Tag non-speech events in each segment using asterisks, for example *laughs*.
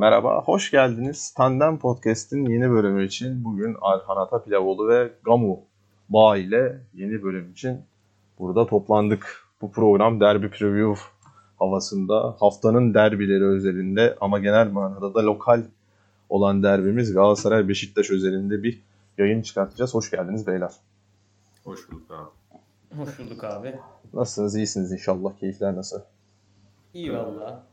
Merhaba, hoş geldiniz. Tandem Podcast'in yeni bölümü için bugün Arhan Atapilavoğlu ve Gamu Bağ ile yeni bölüm için burada toplandık. Bu program derbi preview havasında haftanın derbileri özelinde ama genel manada da lokal olan derbimiz Galatasaray Beşiktaş özelinde bir yayın çıkartacağız. Hoş geldiniz beyler. Hoş bulduk abi. Hoş bulduk abi. Nasılsınız? İyisiniz inşallah. Keyifler nasıl? İyi valla.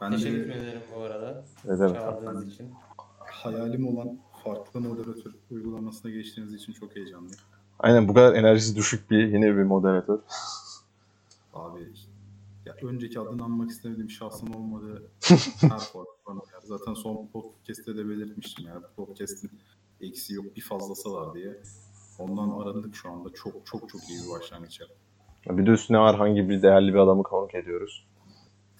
Ben Teşekkür de ederim bu arada. Demek? Çağırdığınız için. hayalim olan farklı moderatör uygulamasına geçtiğiniz için çok heyecanlıyım. Aynen bu kadar enerjisi düşük bir yeni bir moderatör. *laughs* Abi ya önceki adını anmak istemediğim şahsım olmadı. *laughs* Her fark bana. Zaten son podcast'te de belirtmiştim ya. Podcast'in eksiği yok bir fazlası var diye. Ondan arındık şu anda. Çok çok çok iyi bir başlangıç yaptık. Bir de üstüne Arhan gibi değerli bir adamı konuk ediyoruz.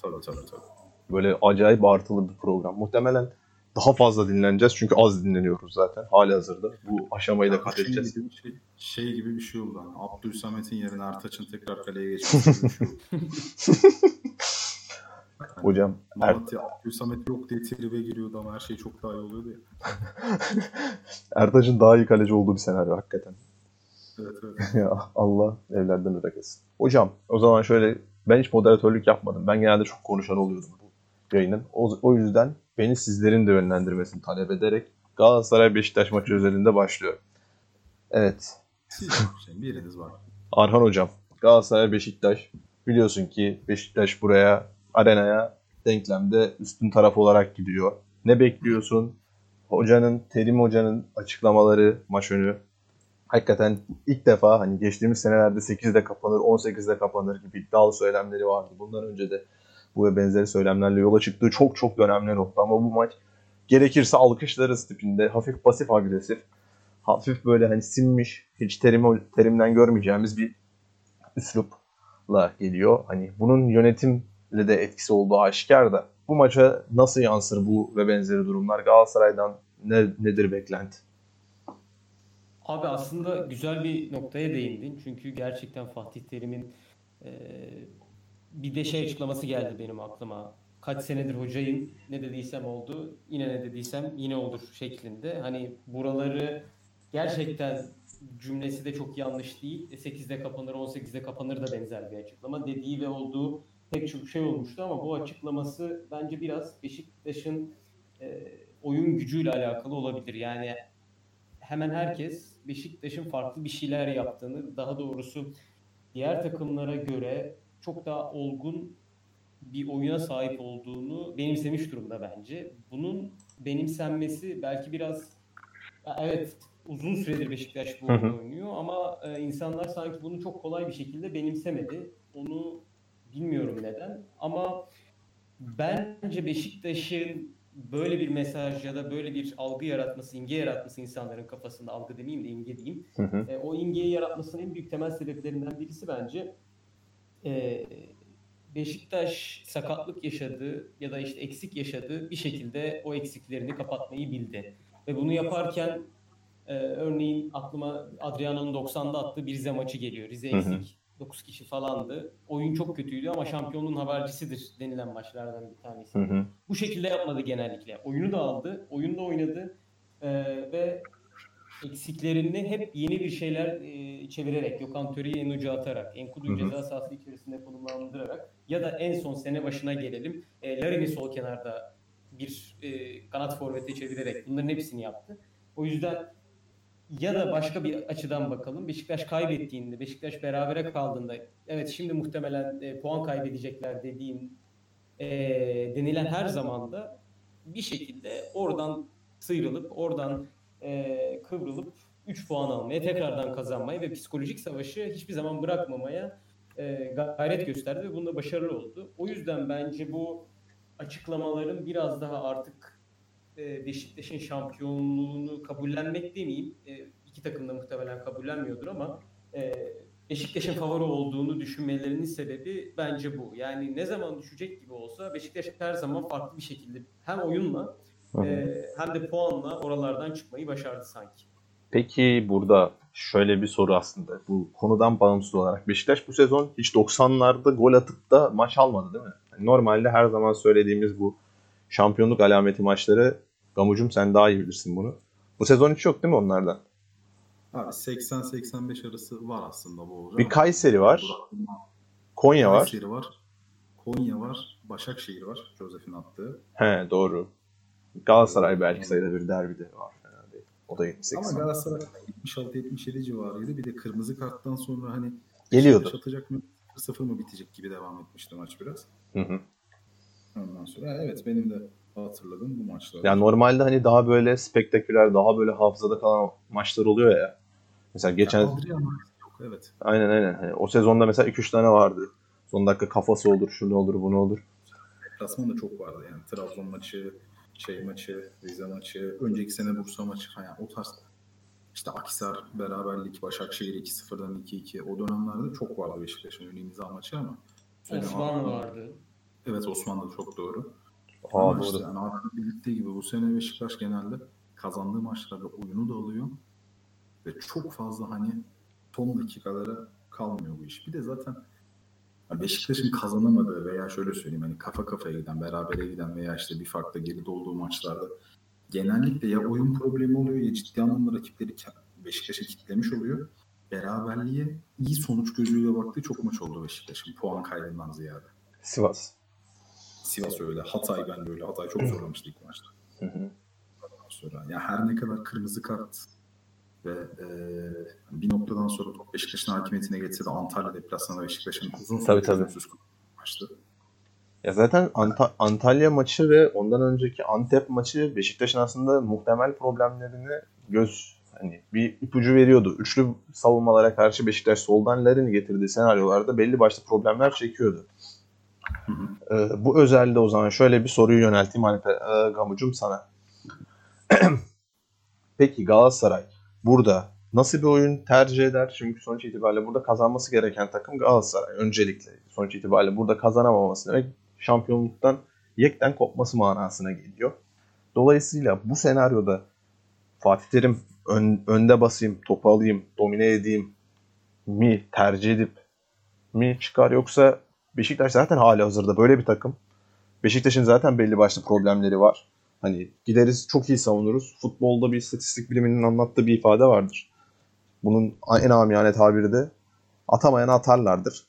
Tabii tabii tabii. Böyle acayip artılı bir program. Muhtemelen daha fazla dinleneceğiz çünkü az dinleniyoruz zaten hali hazırda. Bu aşamayı da kat Şey edeceğiz. gibi, bir şey, şey gibi bir şey oldu. Hani Abdülsamet'in yerine Ertaç'ın tekrar kaleye geçmesi gibi şey. *laughs* Hocam Er- Malatya Abdülsamet yok diye tribe giriyordu ama her şey çok daha iyi oluyordu ya. *laughs* Ertaç'ın daha iyi kaleci olduğu bir senaryo hakikaten. Evet evet. *laughs* ya Allah evlerden etsin. Hocam o zaman şöyle ben hiç moderatörlük yapmadım. Ben genelde çok konuşan oluyordum bu yayının. O, o yüzden beni sizlerin de yönlendirmesini talep ederek Galatasaray Beşiktaş maçı özelinde başlıyor. Evet. Biriniz var. Arhan hocam Galatasaray Beşiktaş biliyorsun ki Beşiktaş buraya arenaya denklemde üstün taraf olarak gidiyor. Ne bekliyorsun? Hocanın, Terim hocanın açıklamaları maç önü hakikaten ilk defa hani geçtiğimiz senelerde 8'de kapanır, 18'de kapanır gibi iddialı söylemleri vardı. Bundan önce de bu ve benzeri söylemlerle yola çıktığı çok çok dönemler oldu. Ama bu maç gerekirse alkışlarız tipinde hafif pasif agresif hafif böyle hani sinmiş hiç terim, terimden görmeyeceğimiz bir üslupla geliyor. Hani bunun yönetimle de etkisi olduğu aşikar da bu maça nasıl yansır bu ve benzeri durumlar Galatasaray'dan ne, nedir beklenti? Abi aslında güzel bir noktaya değindin. Çünkü gerçekten Fatih Terim'in bir de şey açıklaması geldi benim aklıma. Kaç senedir hocayım ne dediysem oldu yine ne dediysem yine olur şeklinde. Hani buraları gerçekten cümlesi de çok yanlış değil. 8'de kapanır 18'de kapanır da benzer bir açıklama. Dediği ve olduğu pek çok şey olmuştu ama bu açıklaması bence biraz Beşiktaş'ın e, oyun gücüyle alakalı olabilir. Yani hemen herkes Beşiktaş'ın farklı bir şeyler yaptığını, daha doğrusu diğer takımlara göre çok daha olgun bir oyuna sahip olduğunu benimsemiş durumda bence. Bunun benimsenmesi belki biraz evet uzun süredir Beşiktaş bu oyunu oynuyor ama e, insanlar sanki bunu çok kolay bir şekilde benimsemedi. Onu bilmiyorum neden ama bence Beşiktaş'ın böyle bir mesaj ya da böyle bir algı yaratması, imge yaratması insanların kafasında algı demeyeyim de imge diyeyim. Hı hı. E, o imgeyi yaratmasının en büyük temel sebeplerinden birisi bence e, Beşiktaş sakatlık yaşadı ya da işte eksik yaşadı bir şekilde o eksiklerini kapatmayı bildi. Ve bunu yaparken e, örneğin aklıma Adriano'nun 90'da attığı bir Rize maçı geliyor. Rize Hı hı. eksik. 9 kişi falandı. Oyun çok kötüydü ama şampiyonluğun habercisidir denilen maçlardan bir tanesi. Hı hı. Bu şekilde yapmadı genellikle. Oyunu da aldı, oyunu da oynadı Ee, ve eksiklerini hep yeni bir şeyler e, çevirerek, Gökhan Töre'yi en uca atarak, hı. ceza sahası içerisinde konumlandırarak ya da en son sene başına gelelim, e, Larin'i sol kenarda bir e, kanat forvete çevirerek bunların hepsini yaptı. O yüzden ya da başka bir açıdan bakalım. Beşiktaş kaybettiğinde, Beşiktaş berabere kaldığında, evet şimdi muhtemelen e, puan kaybedecekler dediğin e, denilen her zamanda bir şekilde oradan sıyrılıp, oradan e, kıvrılıp 3 puan almaya, tekrardan kazanmaya ve psikolojik savaşı hiçbir zaman bırakmamaya e, gayret gösterdi ve bunda başarılı oldu. O yüzden bence bu açıklamaların biraz daha artık e, Beşiktaş'ın şampiyonluğunu kabullenmek demeyeyim. E, iki takım da muhtemelen kabullenmiyordur ama e, Beşiktaş'ın favori olduğunu düşünmelerinin sebebi bence bu. Yani ne zaman düşecek gibi olsa Beşiktaş her zaman farklı bir şekilde hem oyunla. E, hem de puanla oralardan çıkmayı başardı sanki. Peki burada şöyle bir soru aslında. Bu konudan bağımsız olarak Beşiktaş bu sezon hiç 90'larda gol atıp da maç almadı değil mi? Yani normalde her zaman söylediğimiz bu şampiyonluk alameti maçları Gamucum sen daha iyi bilirsin bunu. Bu sezon hiç yok değil mi onlardan? Abi 80-85 arası var aslında bu olacak. Bir Kayseri var. Konya var. Kayseri var. Konya var. Başakşehir var. Josef'in attığı. He doğru. Galatasaray belki sayıda bir derbide var. Fena değil. O da 78. Ama Galatasaray 76-77 civarıydı. Bir de kırmızı karttan sonra hani Geliyordu. Atacak mı? 0 mı bitecek gibi devam etmişti maç biraz. Hı hı. Ondan sonra evet benim de hatırladığım bu maçlar. Yani normalde hani daha böyle spektaküler, daha böyle hafızada kalan maçlar oluyor ya. Mesela geçen Adrian yok evet. aynen aynen. Hani o sezonda mesela 2-3 tane vardı. Son dakika kafası olur, şunu olur, bunu olur. Deplasman da çok vardı yani. Trabzon maçı, şey maçı, Rize maçı, önceki sene Bursa maçı falan o tarz. İşte Akisar beraberlik, Başakşehir 2-0'dan 2-2 o dönemlerde çok vardı Beşiktaş'ın ön imza maçı ama. Osmanlı vardı. Evet Osmanlı çok doğru. Aa Ama işte doğru. yani Avrupa'da birlikte gibi bu sene Beşiktaş genelde kazandığı maçlarda oyunu da alıyor. Ve çok fazla hani son dakikalara kalmıyor bu iş. Bir de zaten yani Beşiktaş'ın kazanamadığı veya şöyle söyleyeyim hani kafa kafaya giden, berabere giden veya işte bir farklı geride olduğu maçlarda genellikle ya oyun problemi oluyor ya ciddi anlamda rakipleri Beşiktaş'ı kitlemiş oluyor. Beraberliğe iyi sonuç gözüyle baktığı çok maç oldu Beşiktaş'ın puan kaybından ziyade. Sivas. Sivas öyle, Hatay ben de öyle. Hatay çok zorlamıştı ilk maçta. Hı hı. Sonra ya her ne kadar kırmızı kart ve e, bir noktadan sonra top Beşiktaş'ın hakimiyetine geçse de Antalya deplasmanı Beşiktaş'ın uzun süre Tabii, tabii. çözümsüz maçtı. Ya zaten Anta- Antalya maçı ve ondan önceki Antep maçı Beşiktaş'ın aslında muhtemel problemlerini göz hani bir ipucu veriyordu. Üçlü savunmalara karşı Beşiktaş soldan Larin'i getirdiği senaryolarda belli başlı problemler çekiyordu. Hı hı. Ee, bu özelde o zaman şöyle bir soruyu yönelteyim Alper e, Gamucum sana. *clears throat* Peki Galatasaray burada nasıl bir oyun tercih eder? Çünkü sonuç itibariyle burada kazanması gereken takım Galatasaray öncelikle. Sonuç itibariyle burada kazanamaması demek şampiyonluktan yekten kopması manasına geliyor. Dolayısıyla bu senaryoda Fatih Terim ön- önde basayım, topu alayım, domine edeyim mi tercih edip mi çıkar yoksa Beşiktaş zaten hali hazırda böyle bir takım. Beşiktaş'ın zaten belli başlı problemleri var. Hani gideriz çok iyi savunuruz. Futbolda bir istatistik biliminin anlattığı bir ifade vardır. Bunun en amiyane tabiri de atamayan atarlardır.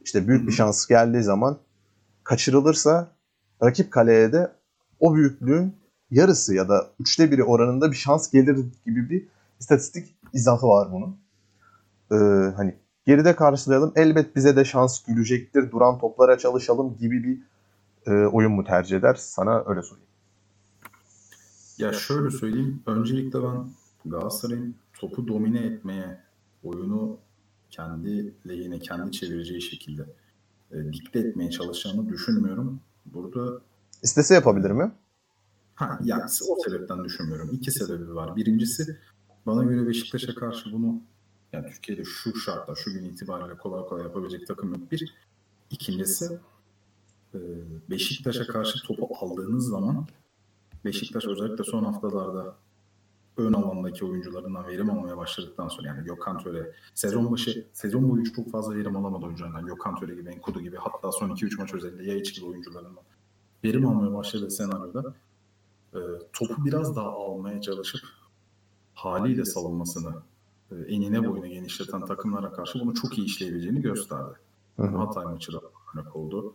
İşte büyük bir şans geldiği zaman kaçırılırsa rakip kaleye de o büyüklüğün yarısı ya da üçte biri oranında bir şans gelir gibi bir istatistik izahı var bunun. Ee, hani geride karşılayalım elbet bize de şans gülecektir duran toplara çalışalım gibi bir e, oyun mu tercih eder? Sana öyle sorayım. Ya şöyle söyleyeyim. Öncelikle ben Galatasaray'ın topu domine etmeye, oyunu kendi lehine, kendi çevireceği şekilde e, dikte etmeye çalışacağını düşünmüyorum. Burada İstese yapabilir mi? Ha, yani o sebepten düşünmüyorum. İki sebebi var. Birincisi bana göre Beşiktaş'a karşı bunu yani Türkiye'de şu şartlar, şu gün itibariyle kolay kolay yapabilecek takım yok. Bir. İkincisi e, Beşiktaş'a karşı topu aldığınız zaman Beşiktaş özellikle son haftalarda ön alandaki oyuncularından verim almaya başladıktan sonra yani Gökhan Töre sezon başı sezon boyu çok fazla verim alamadı oyuncularından. Gökhan Töre gibi, Enkudu gibi hatta son 2-3 maç özelinde Yayiç gibi oyuncularından verim almaya başladığı senaryoda e, topu biraz daha almaya çalışıp haliyle savunmasını e, enine boyuna genişleten takımlara karşı bunu çok iyi işleyebileceğini gösterdi. Hı hı. Hatay maçı da örnek oldu.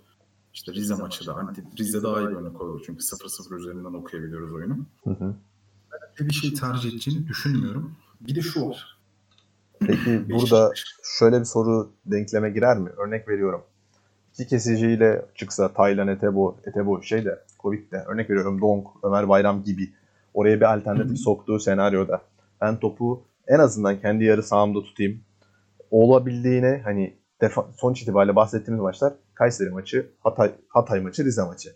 İşte Rize maçı da. Hani Rize daha iyi bir örnek oldu. Çünkü 0-0 üzerinden okuyabiliyoruz oyunu. Hı hı. Ve bir şey tercih edeceğini düşünmüyorum. Bir de şu var. Peki *clears throat* burada şöyle bir soru denkleme girer mi? Örnek veriyorum. İki kesiciyle çıksa Taylan, Etebo, Etebo şey de Covid de örnek veriyorum Donk, Ömer Bayram gibi oraya bir alternatif Hı hı. soktuğu senaryoda ben topu en azından kendi yarı sahamda tutayım. Olabildiğine hani defa, sonuç itibariyle bahsettiğimiz maçlar Kayseri maçı, Hatay, Hatay maçı, Rize maçı.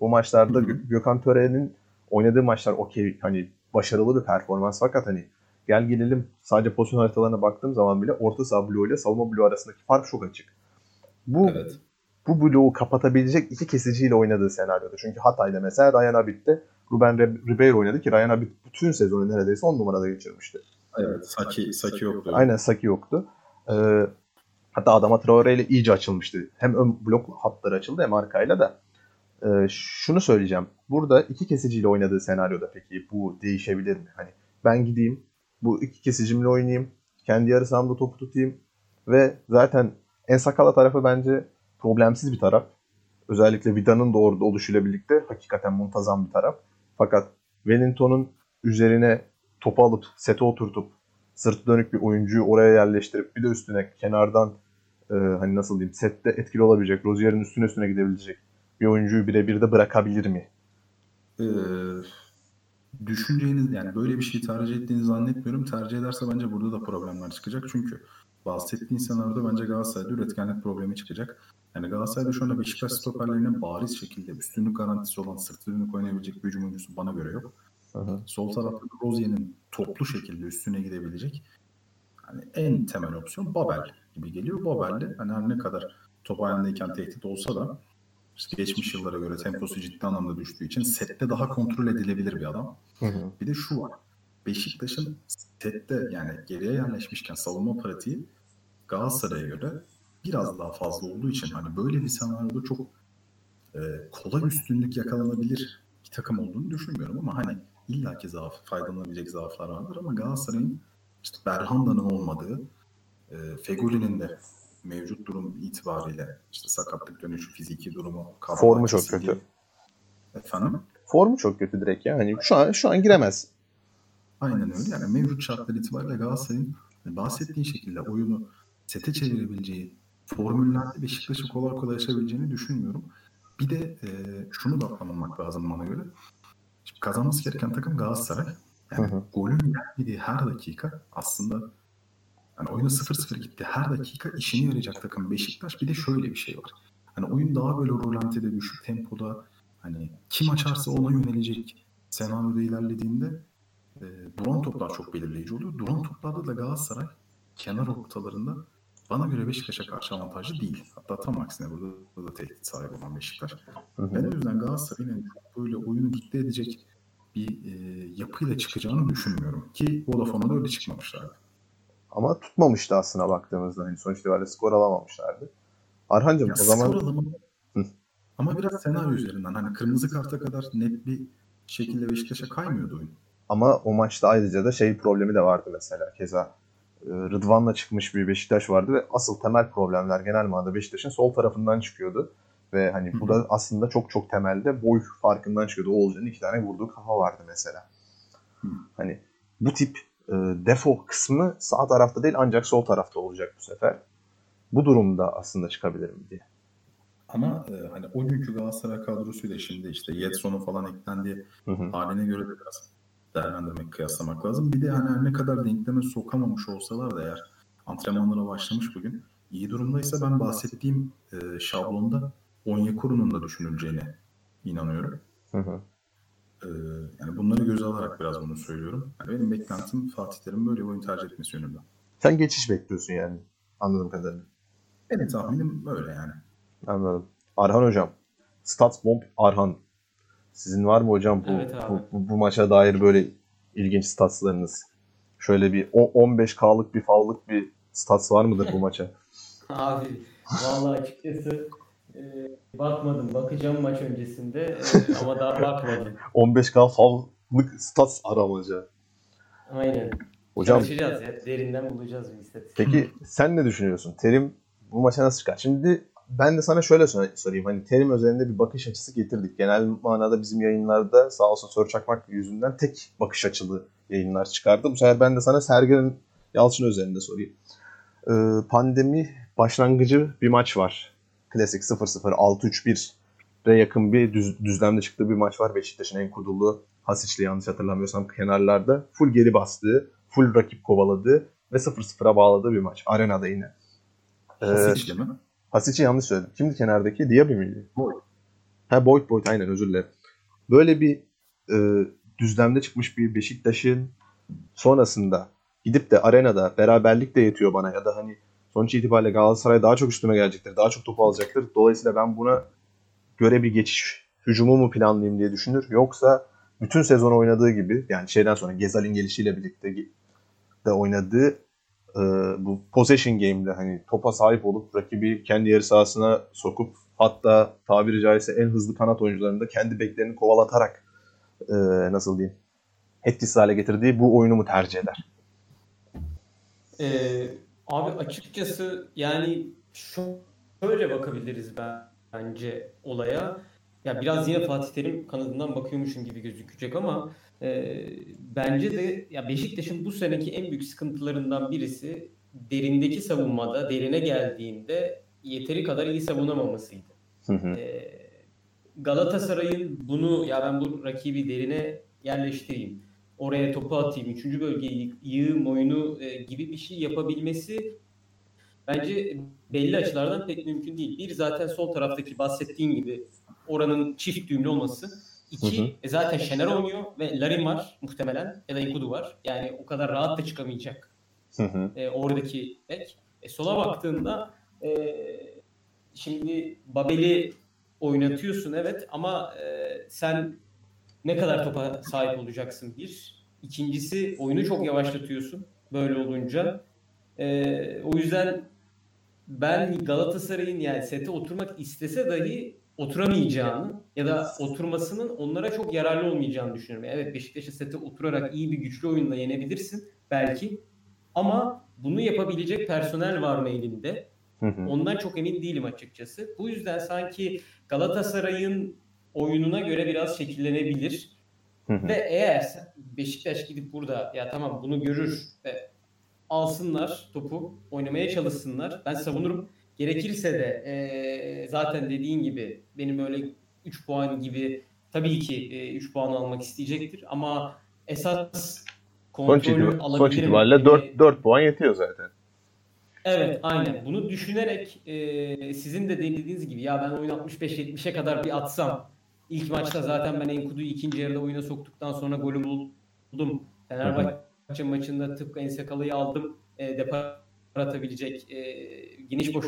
Bu maçlarda Hı hı. Gö- Gökhan Töre'nin oynadığı maçlar okey hani başarılı bir performans fakat hani gel gelelim sadece pozisyon haritalarına baktığım zaman bile orta saha bloğu ile savunma bloğu arasındaki fark çok açık. Bu Evet. bu bloğu kapatabilecek iki kesiciyle oynadığı senaryoda. Çünkü Hatay'da mesela Ryan Abit'te Ruben Ribeiro oynadı ki Ryan Abit bütün sezonu neredeyse 10 numarada geçirmişti. Evet. Saki, Saki yoktu. Aynen Saki yoktu. Ee, hatta Adama Traore ile iyice açılmıştı. Hem ön blok hatları açıldı hem arkayla da. Ee, şunu söyleyeceğim. Burada iki kesiciyle oynadığı senaryoda peki bu değişebilir mi? Hani ben gideyim bu iki kesicimle oynayayım. Kendi yarı sahamda topu tutayım. Ve zaten en sakala tarafı bence problemsiz bir taraf. Özellikle Vida'nın da orada oluşuyla birlikte hakikaten muntazam bir taraf. Fakat Wellington'un üzerine topu alıp sete oturtup sırt dönük bir oyuncuyu oraya yerleştirip bir de üstüne kenardan e, hani nasıl diyeyim sette etkili olabilecek, Rozier'in üstüne üstüne gidebilecek bir oyuncuyu birebir de bırakabilir mi? Ee, düşüneceğiniz yani böyle bir şey tercih ettiğini zannetmiyorum. Tercih ederse bence burada da problemler çıkacak. Çünkü bahsettiğin senaryoda bence Galatasaray'da üretkenlik problemi çıkacak. Yani Galatasaray'da şu anda Beşiktaş stoperlerine bariz şekilde üstünlük garantisi olan sırt dönük oynayabilecek bir hücum oyuncusu bana göre yok. Hı Sol tarafta Rozier'in toplu şekilde üstüne gidebilecek hani en temel opsiyon Babel gibi geliyor. Babel de hani her ne kadar top ayağındayken tehdit olsa da işte geçmiş yıllara göre temposu ciddi anlamda düştüğü için sette daha kontrol edilebilir bir adam. Hı hı. Bir de şu var. Beşiktaş'ın sette yani geriye yerleşmişken savunma pratiği Galatasaray'a göre biraz daha fazla olduğu için hani böyle bir senaryoda çok e, kolay üstünlük yakalanabilir bir takım olduğunu düşünmüyorum ama hani illaki zaaf, faydalanabilecek zaaflar vardır ama Galatasaray'ın işte Berhanda'nın olmadığı, e, Fegoli'nin de mevcut durum itibariyle işte sakatlık dönüşü, fiziki durumu, Formu çok kötü. Efendim? Formu çok kötü direkt ya. Hani şu an şu an giremez. Aynen öyle. Yani mevcut şartlar itibariyle Galatasaray'ın bahsettiğin şekilde oyunu sete çevirebileceği formüllerde Beşiktaş'ı kolay kolay aşabileceğini düşünmüyorum. Bir de e, şunu da atlamamak lazım bana göre. Şimdi kazanması gereken takım Galatasaray. Yani Hı hı. golün gelmediği her dakika aslında yani oyunu 0-0 gitti. Her dakika işine yarayacak takım Beşiktaş. Bir de şöyle bir şey var. Hani oyun daha böyle rolantide düşük tempoda hani kim açarsa ona yönelecek senaryoda ilerlediğinde e, duran toplar çok belirleyici oluyor. Duran toplarda da Galatasaray kenar ortalarında bana göre Beşiktaş'a karşı avantajlı değil. Hatta tam aksine burada, burada tehdit sahibi olan Beşiktaş. Hı hı. Ben o yüzden Galatasaray'ın yani böyle oyunu dikte edecek bir e, yapıyla çıkacağını düşünmüyorum. Ki Vodafone'a da öyle çıkmamışlardı. Ama tutmamıştı aslına baktığımızda. Hani sonuç itibariyle skor alamamışlardı. Arhancığım Ya o zaman skor alımı- Hı. ama biraz senaryo üzerinden hani kırmızı karta kadar net bir şekilde Beşiktaş'a kaymıyordu oyun. ama o maçta ayrıca da şey problemi de vardı mesela. Keza e, Rıdvan'la çıkmış bir Beşiktaş vardı ve asıl temel problemler genel manada Beşiktaş'ın sol tarafından çıkıyordu. Ve hani bu da aslında çok çok temelde boy farkından çıkıyordu. Oğulcan'ın iki tane vurduğu kafa vardı mesela. Hani bu tip e, defo kısmı sağ tarafta değil ancak sol tarafta olacak bu sefer. Bu durumda aslında çıkabilir mi diye. Ama e, hani o günkü Galatasaray kadrosuyla şimdi işte Yetson'un falan eklendiği Hı hı. haline göre de biraz değerlendirmek, kıyaslamak lazım. Bir de hani her ne kadar denkleme sokamamış olsalar da eğer antrenmanlara başlamış bugün iyi durumdaysa ben bahsettiğim e, şablonda Onyekuru'nun da düşünüleceğine inanıyorum. Hı hı. E, yani bunları göze alarak biraz bunu söylüyorum. Yani benim beklentim Fatih Terim böyle bir oyun tercih etmesi yönünde. Sen geçiş bekliyorsun yani anladığım kadarıyla. Benim tahminim böyle yani. Anladım. Arhan hocam. Stats Bomb Arhan. Sizin var mı hocam bu, Evet abi. bu, bu, bu maça dair böyle ilginç statslarınız? Şöyle bir o- 15K'lık bir fallık bir stats var mıdır bu maça? *laughs* Abi vallahi açıkçası bakmadım. Bakacağım maç öncesinde *laughs* ama daha bakmadım. 15K fallık stats aramaca. Aynen. Hocam Çalışacağız ya. Derinden bulacağız bir istatistik. peki sen ne düşünüyorsun? Terim bu maça nasıl çıkar? Şimdi ben de sana şöyle sor- sorayım. Hani terim özelinde bir bakış açısı getirdik. Genel manada bizim yayınlarda sağ olsun Sör Çakmak yüzünden tek bakış açılı yayınlar çıkardı. Bu sefer ben de sana Sergen Yalçın özelinde sorayım. Ee, pandemi başlangıcı bir maç var. Klasik 0-0, 6-3-1'e yakın bir düz, düzlemde çıktığı bir maç var. Beşiktaş'ın en kudurlu Hasic'li yanlış hatırlamıyorsam kenarlarda. Full geri bastığı, full rakip kovaladığı ve 0-0'a bağladığı bir maç. Arenada yine. Ee, Hasic'le mi? Hasic'i yanlış söyledim. Kimdi kenardaki? Diaby miydi? Boyd. Ha Boyd Boyd aynen özür dilerim. Böyle bir e, düzlemde çıkmış bir Beşiktaş'ın sonrasında gidip de arenada beraberlik de yetiyor bana ya da hani sonuç itibariyle Galatasaray daha çok üstüme gelecektir. Daha çok topu alacaktır. Dolayısıyla ben buna göre bir geçiş hücumu mu planlayayım diye düşünür. Yoksa bütün sezon oynadığı gibi yani şeyden sonra Gezal'in gelişiyle birlikte de oynadığı e, bu possession game'de hani topa sahip olup rakibi kendi yarı sahasına sokup Hatta tabiri caizse en hızlı kanat oyuncularını da kendi beklerini kovalatarak e, nasıl diyeyim etkisiz hale getirdiği bu oyunu mu tercih eder? Ee, abi açıkçası yani şöyle bakabiliriz ben bence olaya. Ya biraz yine Fatih Terim kanadından bakıyormuşum gibi gözükecek ama e, bence de ya Beşiktaş'ın bu seneki en büyük sıkıntılarından birisi derindeki savunmada derine geldiğinde yeteri kadar iyi savunamamasıydı. Hı hı. E, Galatasaray'ın bunu ya ben bu rakibi derine yerleştireyim, oraya topu atayım, üçüncü bölgeyi yığım oyunu e, gibi bir şey yapabilmesi bence belli açılardan pek mümkün değil. Bir zaten sol taraftaki bahsettiğin gibi oranın çift düğümlü olması. İki Hı hı. e, zaten Şener oynuyor ve Larin var muhtemelen ya da Enkudu var. Yani o kadar rahat da çıkamayacak Hı hı. e, oradaki bek. E, sola baktığında e, şimdi Babel'i oynatıyorsun evet ama e, sen ne kadar topa sahip olacaksın bir. İkincisi oyunu çok yavaşlatıyorsun böyle olunca. E, o yüzden ben Galatasaray'ın yani sete oturmak istese dahi oturamayacağını ya da oturmasının onlara çok yararlı olmayacağını düşünüyorum. Evet Beşiktaş'ı sete oturarak iyi bir güçlü oyunla yenebilirsin belki. Ama bunu yapabilecek personel var mı elinde? Ondan çok emin değilim açıkçası. Bu yüzden sanki Galatasaray'ın oyununa göre biraz şekillenebilir. Ve eğer Beşiktaş gidip burada ya tamam bunu görür ve alsınlar topu oynamaya çalışsınlar. Ben savunurum. Gerekirse de eee, zaten dediğin gibi benim öyle 3 puan gibi tabii ki 3 puan almak isteyecektir ama esas kontrolü alabilirim. sonuç itibariyle Beni- 4, 4 puan yetiyor zaten. Evet aynen. Bunu düşünerek e, sizin de dediğiniz gibi ya ben oyun 65-70'e kadar bir atsam ilk maçta zaten ben Enkudu'yu ikinci yarıda oyuna soktuktan sonra golü buldum. Fenerbahçe maçında tıpkı Ensekalı'yı aldım. E, depar atabilecek, e, geniş boş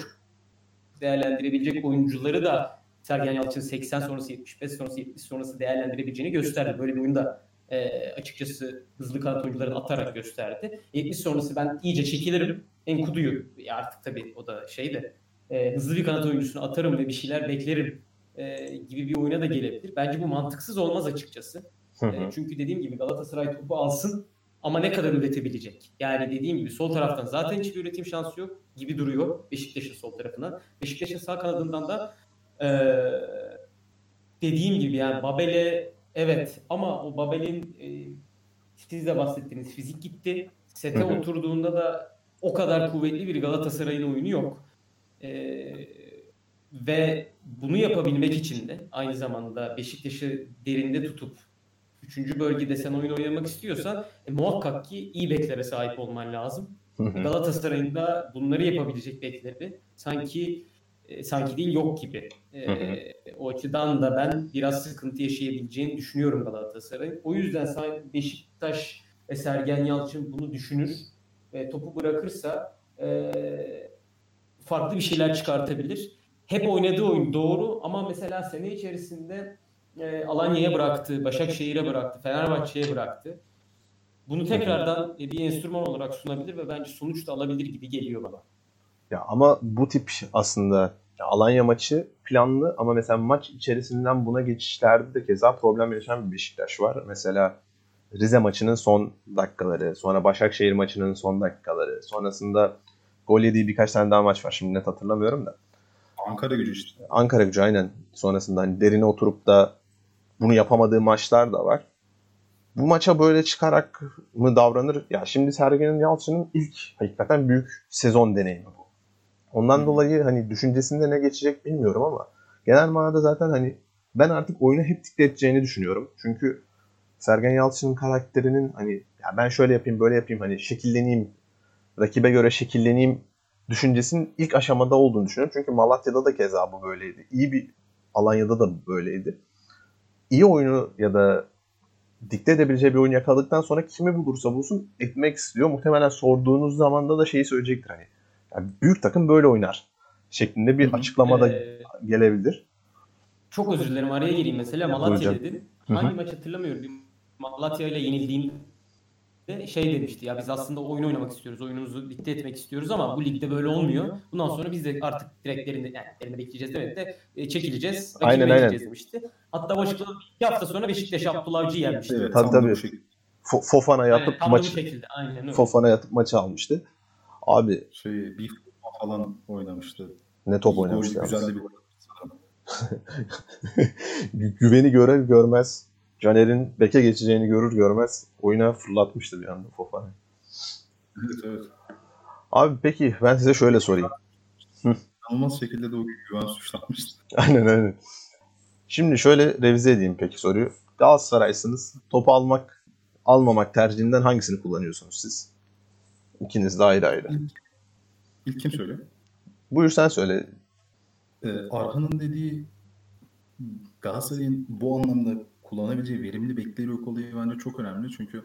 değerlendirebilecek oyuncuları da Sergen Yalçın 80 sonrası 75 sonrası 70 sonrası değerlendirebileceğini gösterdi. Böyle bir oyunda e, açıkçası hızlı kanat oyuncularını atarak gösterdi. 70 sonrası ben iyice çekilirim. Enkudu'yu ya artık tabii o da şey de e, hızlı bir kanat oyuncusunu atarım ve bir şeyler beklerim e, gibi bir oyuna da gelebilir. Bence bu mantıksız olmaz açıkçası. Hı E, çünkü dediğim gibi Galatasaray topu alsın ama ne kadar üretebilecek? Yani dediğim gibi sol taraftan zaten hiçbir üretim şansı yok gibi duruyor Beşiktaş'ın sol tarafından. Beşiktaş'ın sağ kanadından da e, dediğim gibi yani Babel'e evet ama o Babel'in e, siz de bahsettiğiniz fizik gitti. Sete Hı hı. oturduğunda da o kadar kuvvetli bir Galatasaray'ın oyunu yok. E, ve bunu yapabilmek için de aynı zamanda Beşiktaş'ı derinde tutup 3. bölgede sen oyun oynamak istiyorsan e, muhakkak ki iyi beklere sahip olman lazım. Galatasaray'ın da bunları yapabilecek bekleri sanki e, sanki değil yok gibi. E, o açıdan da ben biraz sıkıntı yaşayabileceğini düşünüyorum Galatasaray'ın. O yüzden sanki Beşiktaş ve Sergen Yalçın bunu düşünür ve topu bırakırsa e, farklı bir şeyler çıkartabilir. Hep oynadığı oyun doğru ama mesela sene içerisinde e, Alanya'ya bıraktı, Başakşehir'e bıraktı, Fenerbahçe'ye bıraktı. Bunu tekrardan e, bir enstrüman olarak sunabilir ve bence sonuç da alabilir gibi geliyor bana. Ya ama bu tip aslında ya Alanya maçı planlı ama mesela maç içerisinden buna geçişlerde de keza problem yaşayan bir Beşiktaş var. Mesela Rize maçının son dakikaları, sonra Başakşehir maçının son dakikaları, sonrasında gol yediği birkaç tane daha maç var. Şimdi net hatırlamıyorum da. Ankara gücü işte. Ankara gücü aynen sonrasında hani derine oturup da bunu yapamadığı maçlar da var. Bu maça böyle çıkarak mı davranır? Ya şimdi Sergen Yalçın'ın ilk hakikaten büyük sezon deneyimi bu. Ondan Hı. dolayı hani düşüncesinde ne geçecek bilmiyorum ama genel manada zaten hani ben artık oyunu hep dikte edeceğini düşünüyorum. Çünkü Sergen Yalçın'ın karakterinin hani ya ben şöyle yapayım böyle yapayım hani şekilleneyim rakibe göre şekilleneyim düşüncesinin ilk aşamada olduğunu düşünüyorum. Çünkü Malatya'da da keza bu böyleydi. İyi bir Alanya'da da böyleydi. İyi oyunu ya da dikte edebileceği bir oyun yakaladıktan sonra kimi bulursa bulsun etmek istiyor. Muhtemelen sorduğunuz zamanda da şeyi söyleyecektir hani. "Ya büyük takım böyle oynar şeklinde bir açıklamada Ee, gelebilir. Çok özür dilerim araya gireyim mesela Malatya Hocam. dedin. Hangi maç hatırlamıyorum. Malatya ile yenildiğim de şey demişti ya biz aslında oyun oynamak istiyoruz. Oyunumuzu dikte etmek istiyoruz ama bu ligde böyle olmuyor. Bundan sonra biz de artık direklerini yani elinde bekleyeceğiz demek de e, çekileceğiz. Aynen, aynen. demişti. Hatta Washington iki hafta sonra Beşiktaş Abdullah Avcı'yı yenmişti. Evet, Tabii, tam da tabii. bu. Fo- Fofana yatıp Evet, bu maçı şekilde. Aynen öyle. Fofana yatıp maçı almıştı. Abi Şey, bir futbol falan oynamıştı. ne top oynamıştı. Güzel bir *laughs* Güveni görür görmez Caner'in beke geçeceğini görür görmez oyuna fırlatmıştı bir anda Fofana. Evet evet. Abi peki ben size şöyle sorayım. İnanılmaz şekilde de o güven suçlanmıştı. *laughs* Aynen aynen. Şimdi şöyle revize edeyim peki soruyu. Galatasaraylısınız. Topu almak, almamak tercihinden hangisini kullanıyorsunuz siz? İkiniz de ayrı ayrı. İlk kim söylüyor? Buyur sen söyle. Ee, Arhan'ın dediği Galatasaray'ın bu anlamda kullanabileceği verimli bekleri yok olayı bence çok önemli. Çünkü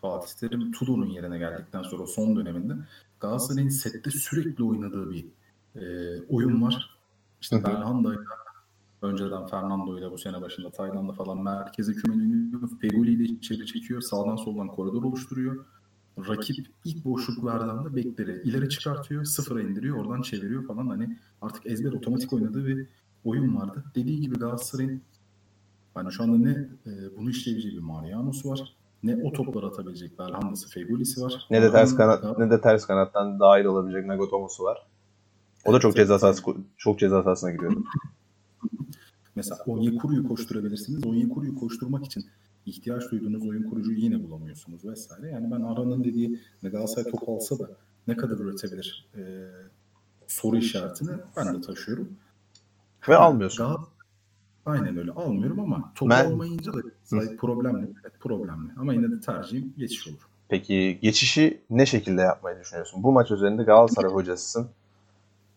Fatih Terim Tudor'un yerine geldikten sonra son döneminde Galatasaray'ın sette sürekli oynadığı bir e, oyun var. İşte. Belhanda'yla önceden Fernando'yla bu sene başında Tayland'da falan merkeze kümeleniyor. Feguli ile içeri çekiyor. Sağdan soldan koridor oluşturuyor. Rakip ilk boşluk verdiğinde bekleri ileri çıkartıyor. Sıfıra indiriyor. Oradan çeviriyor falan. Hani artık ezber otomatik oynadığı bir oyun vardı. Dediği gibi Galatasaray'ın yani şu anda ne e, bunu işleyebileceği bir Mariano'su var. Ne o topları atabilecek Belhanda'sı, Fegoli'si var. Ne de ters kanat ne de ters kanattan dahil olabilecek Nagatomo'su var. O da çok ceza sahası çok ceza sahasına giriyor. *laughs* Mesela Onyekuru'yu koşturabilirsiniz. Onyekuru'yu koşturmak için ihtiyaç duyduğunuz oyun kurucuyu yine bulamıyorsunuz vesaire. Yani ben Aran'ın dediği ve Galatasaray top alsa da ne kadar üretebilir e, soru işaretini ben de taşıyorum. Ve almıyorsun. Gal- Aynen öyle almıyorum ama top Ben- almayınca da problemli. Evet, problemli. Ama yine de tercihim geçiş olur. Peki geçişi ne şekilde yapmayı düşünüyorsun? Bu maç üzerinde Galatasaray hocasısın.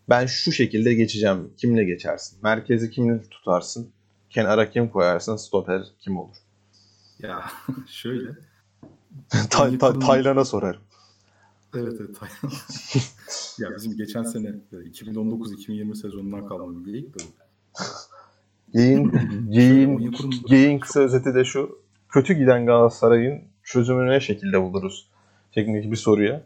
Ben şu şekilde geçeceğim. Kimle geçersin? Merkezi kimle tutarsın? Kenara kim koyarsın? Stoper kim olur? Ya *laughs* şöyle. *laughs* Tay- tay- Taylan'a sorarım. Evet evet. *laughs* ya bizim geçen sene e, 2019-2020 sezonundan kalma bir geyik de bu. Geyin, Onyekuru'nun- geyin kısa özeti de şu. Kötü giden Galatasaray'ın çözümünü ne şekilde buluruz? Şeklindeki bir soruya.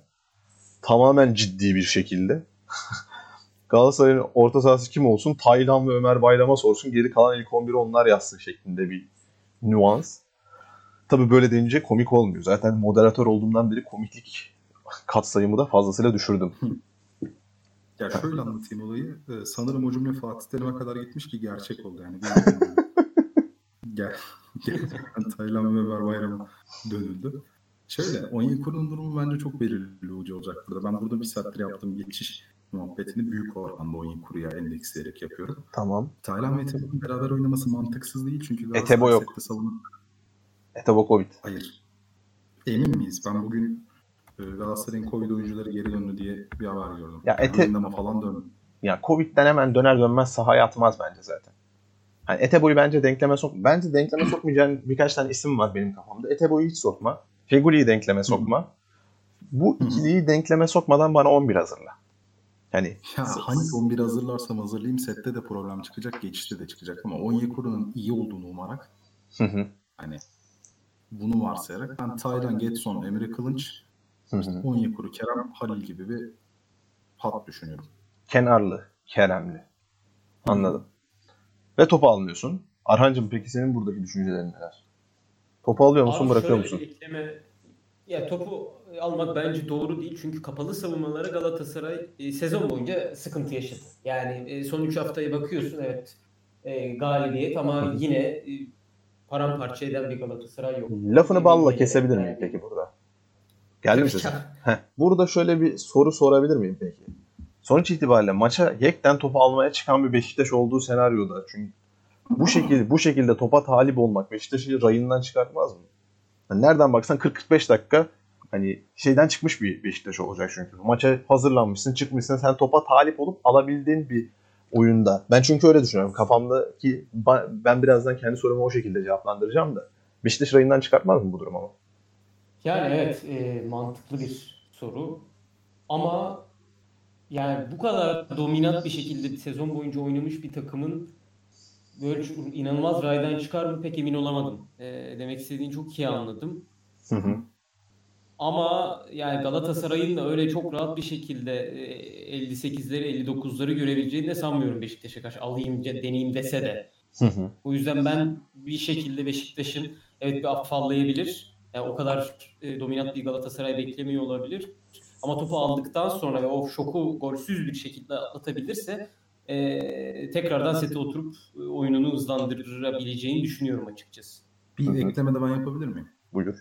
Tamamen ciddi bir şekilde. *laughs* Galatasaray'ın orta sahası kim olsun? Taylan ve Ömer Bayram'a sorsun. Geri kalan ilk 11'i onlar yazsın şeklinde bir nüans. Tabii böyle deyince komik olmuyor. Zaten moderatör olduğumdan beri komiklik katsayımı da fazlasıyla düşürdüm. Ya şöyle anlatayım olayı. Ee, sanırım o cümle Fatih Terim'e kadar gitmiş ki gerçek oldu yani. *laughs* Gel, gerçekten Taylan ve Ömer Bayram'a dönüldü. Şöyle, Onyekuru'nun durumu bence çok belirleyici olacak burada. Ben burada bir saattir yaptığım geçiş muhabbetini büyük oranda Onyekuru'ya endeksleyerek yapıyorum. Tamam. Taylan ve Etebo'nun beraber oynaması mantıksız değil çünkü Etebo yok. savunma... Etabokovic. Hayır. Emin miyiz? Ben bugün Galatasaray'ın Covid oyuncuları geri döndü diye bir haber gördüm. Ya Ete- Gündeme falan döndü. Ya Covid'den hemen döner dönmez sahaya atmaz bence zaten. Hani Etebo'yu bence denkleme sok. Bence denkleme sokmayacağın birkaç tane isim var benim kafamda. Etebo'yu hiç sokma. Feguli'yi denkleme sokma. Bu ikiliyi denkleme sokmadan bana 11 hazırla. Yani Ya hangi 11 hazırlarsam hazırlayayım sette de problem çıkacak, geçişte de çıkacak ama Onyekuru'nun iyi olduğunu umarak Hı hı, hani bunu varsayarak ben Taylan, Getson, Emre Kılınç. Onyekuru, Kerem, Halil gibi bir hat düşünüyorum. kenarlı, keremli. Anladım. Ve topu almıyorsun. Arhancığım peki senin buradaki düşüncelerin neler? Topu alıyor musun, Abi bırakıyor musun? ekleme- ya topu almak bence doğru değil. Çünkü kapalı savunmalara Galatasaray e, sezon boyunca sıkıntı yaşadı. Yani e, son 3 haftaya bakıyorsun evet e, galibiyet ama yine e, paramparça eden bir Galatasaray yok. Lafını balla kesebilir miyim peki burada? Geldi mi. Heh, burada şöyle bir soru sorabilir miyim peki? Sonuç itibariyle maça yekten topu almaya çıkan bir Beşiktaş olduğu senaryoda çünkü bu şekilde bu şekilde topa talip olmak Beşiktaş'ı rayından çıkartmaz mı? Yani nereden baksan 40-45 dakika hani şeyden çıkmış bir Beşiktaş olacak çünkü. Maça hazırlanmışsın, çıkmışsın, sen topa talip olup alabildiğin bir oyunda. Ben çünkü öyle düşünüyorum. Kafamdaki ben birazdan kendi sorumu o şekilde cevaplandıracağım da. Beşiktaş rayından çıkartmaz mı bu durum ama? Yani evet e, mantıklı bir soru. Ama yani bu kadar dominant bir şekilde bir sezon boyunca oynamış bir takımın böyle inanılmaz raydan çıkar mı pek emin olamadım. E, demek istediğini çok iyi anladım. Hı hı. Ama yani Galatasaray'ın da öyle çok rahat bir şekilde e, 58'leri 59'ları görebileceğini de sanmıyorum Beşiktaş'a karşı. Alayım deneyeyim dese de. Hı hı. O yüzden ben bir şekilde Beşiktaş'ın evet bir afallayabilir. Yani o kadar e, dominant bir Galatasaray beklemiyor olabilir. Ama topu aldıktan sonra ve o şoku golsüz bir şekilde atlatabilirse e, tekrardan sete oturup e, oyununu hızlandırabileceğini düşünüyorum açıkçası. Bir Hı hı. ekleme de ben yapabilir miyim? Buyur.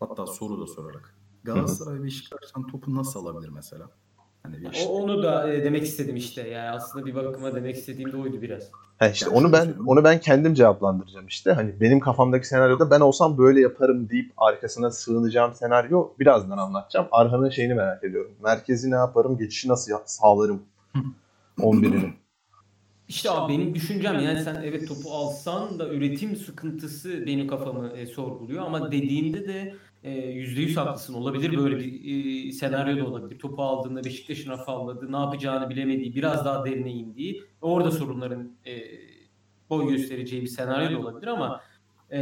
Hatta soru da sorarak. Galatasaray Beşiktaş'tan topu nasıl alabilir mesela? Hani bir O, onu da e, demek istedim işte. Yani aslında bir bakıma demek istediğim de oydu biraz. Ha işte Yani onu ben söyleyeyim. onu ben kendim cevaplandıracağım işte. Hani benim kafamdaki senaryoda ben olsam böyle yaparım deyip arkasına sığınacağım senaryo birazdan anlatacağım. Arhan'ın şeyini merak ediyorum. Merkezi ne yaparım, geçişi nasıl sağlarım *laughs* 11'ini. İşte abi benim düşüncem yani sen evet topu alsan da üretim sıkıntısı benim kafamı e, sorguluyor ama dediğinde de e, yüzde yüz haklısın. Olabilir böyle bir e, senaryo da olabilir. Topu aldığında Beşiktaş'ın afalladı, ne yapacağını bilemediği, biraz daha derine indiği, orada sorunların e, boy göstereceği bir senaryo da olabilir ama e,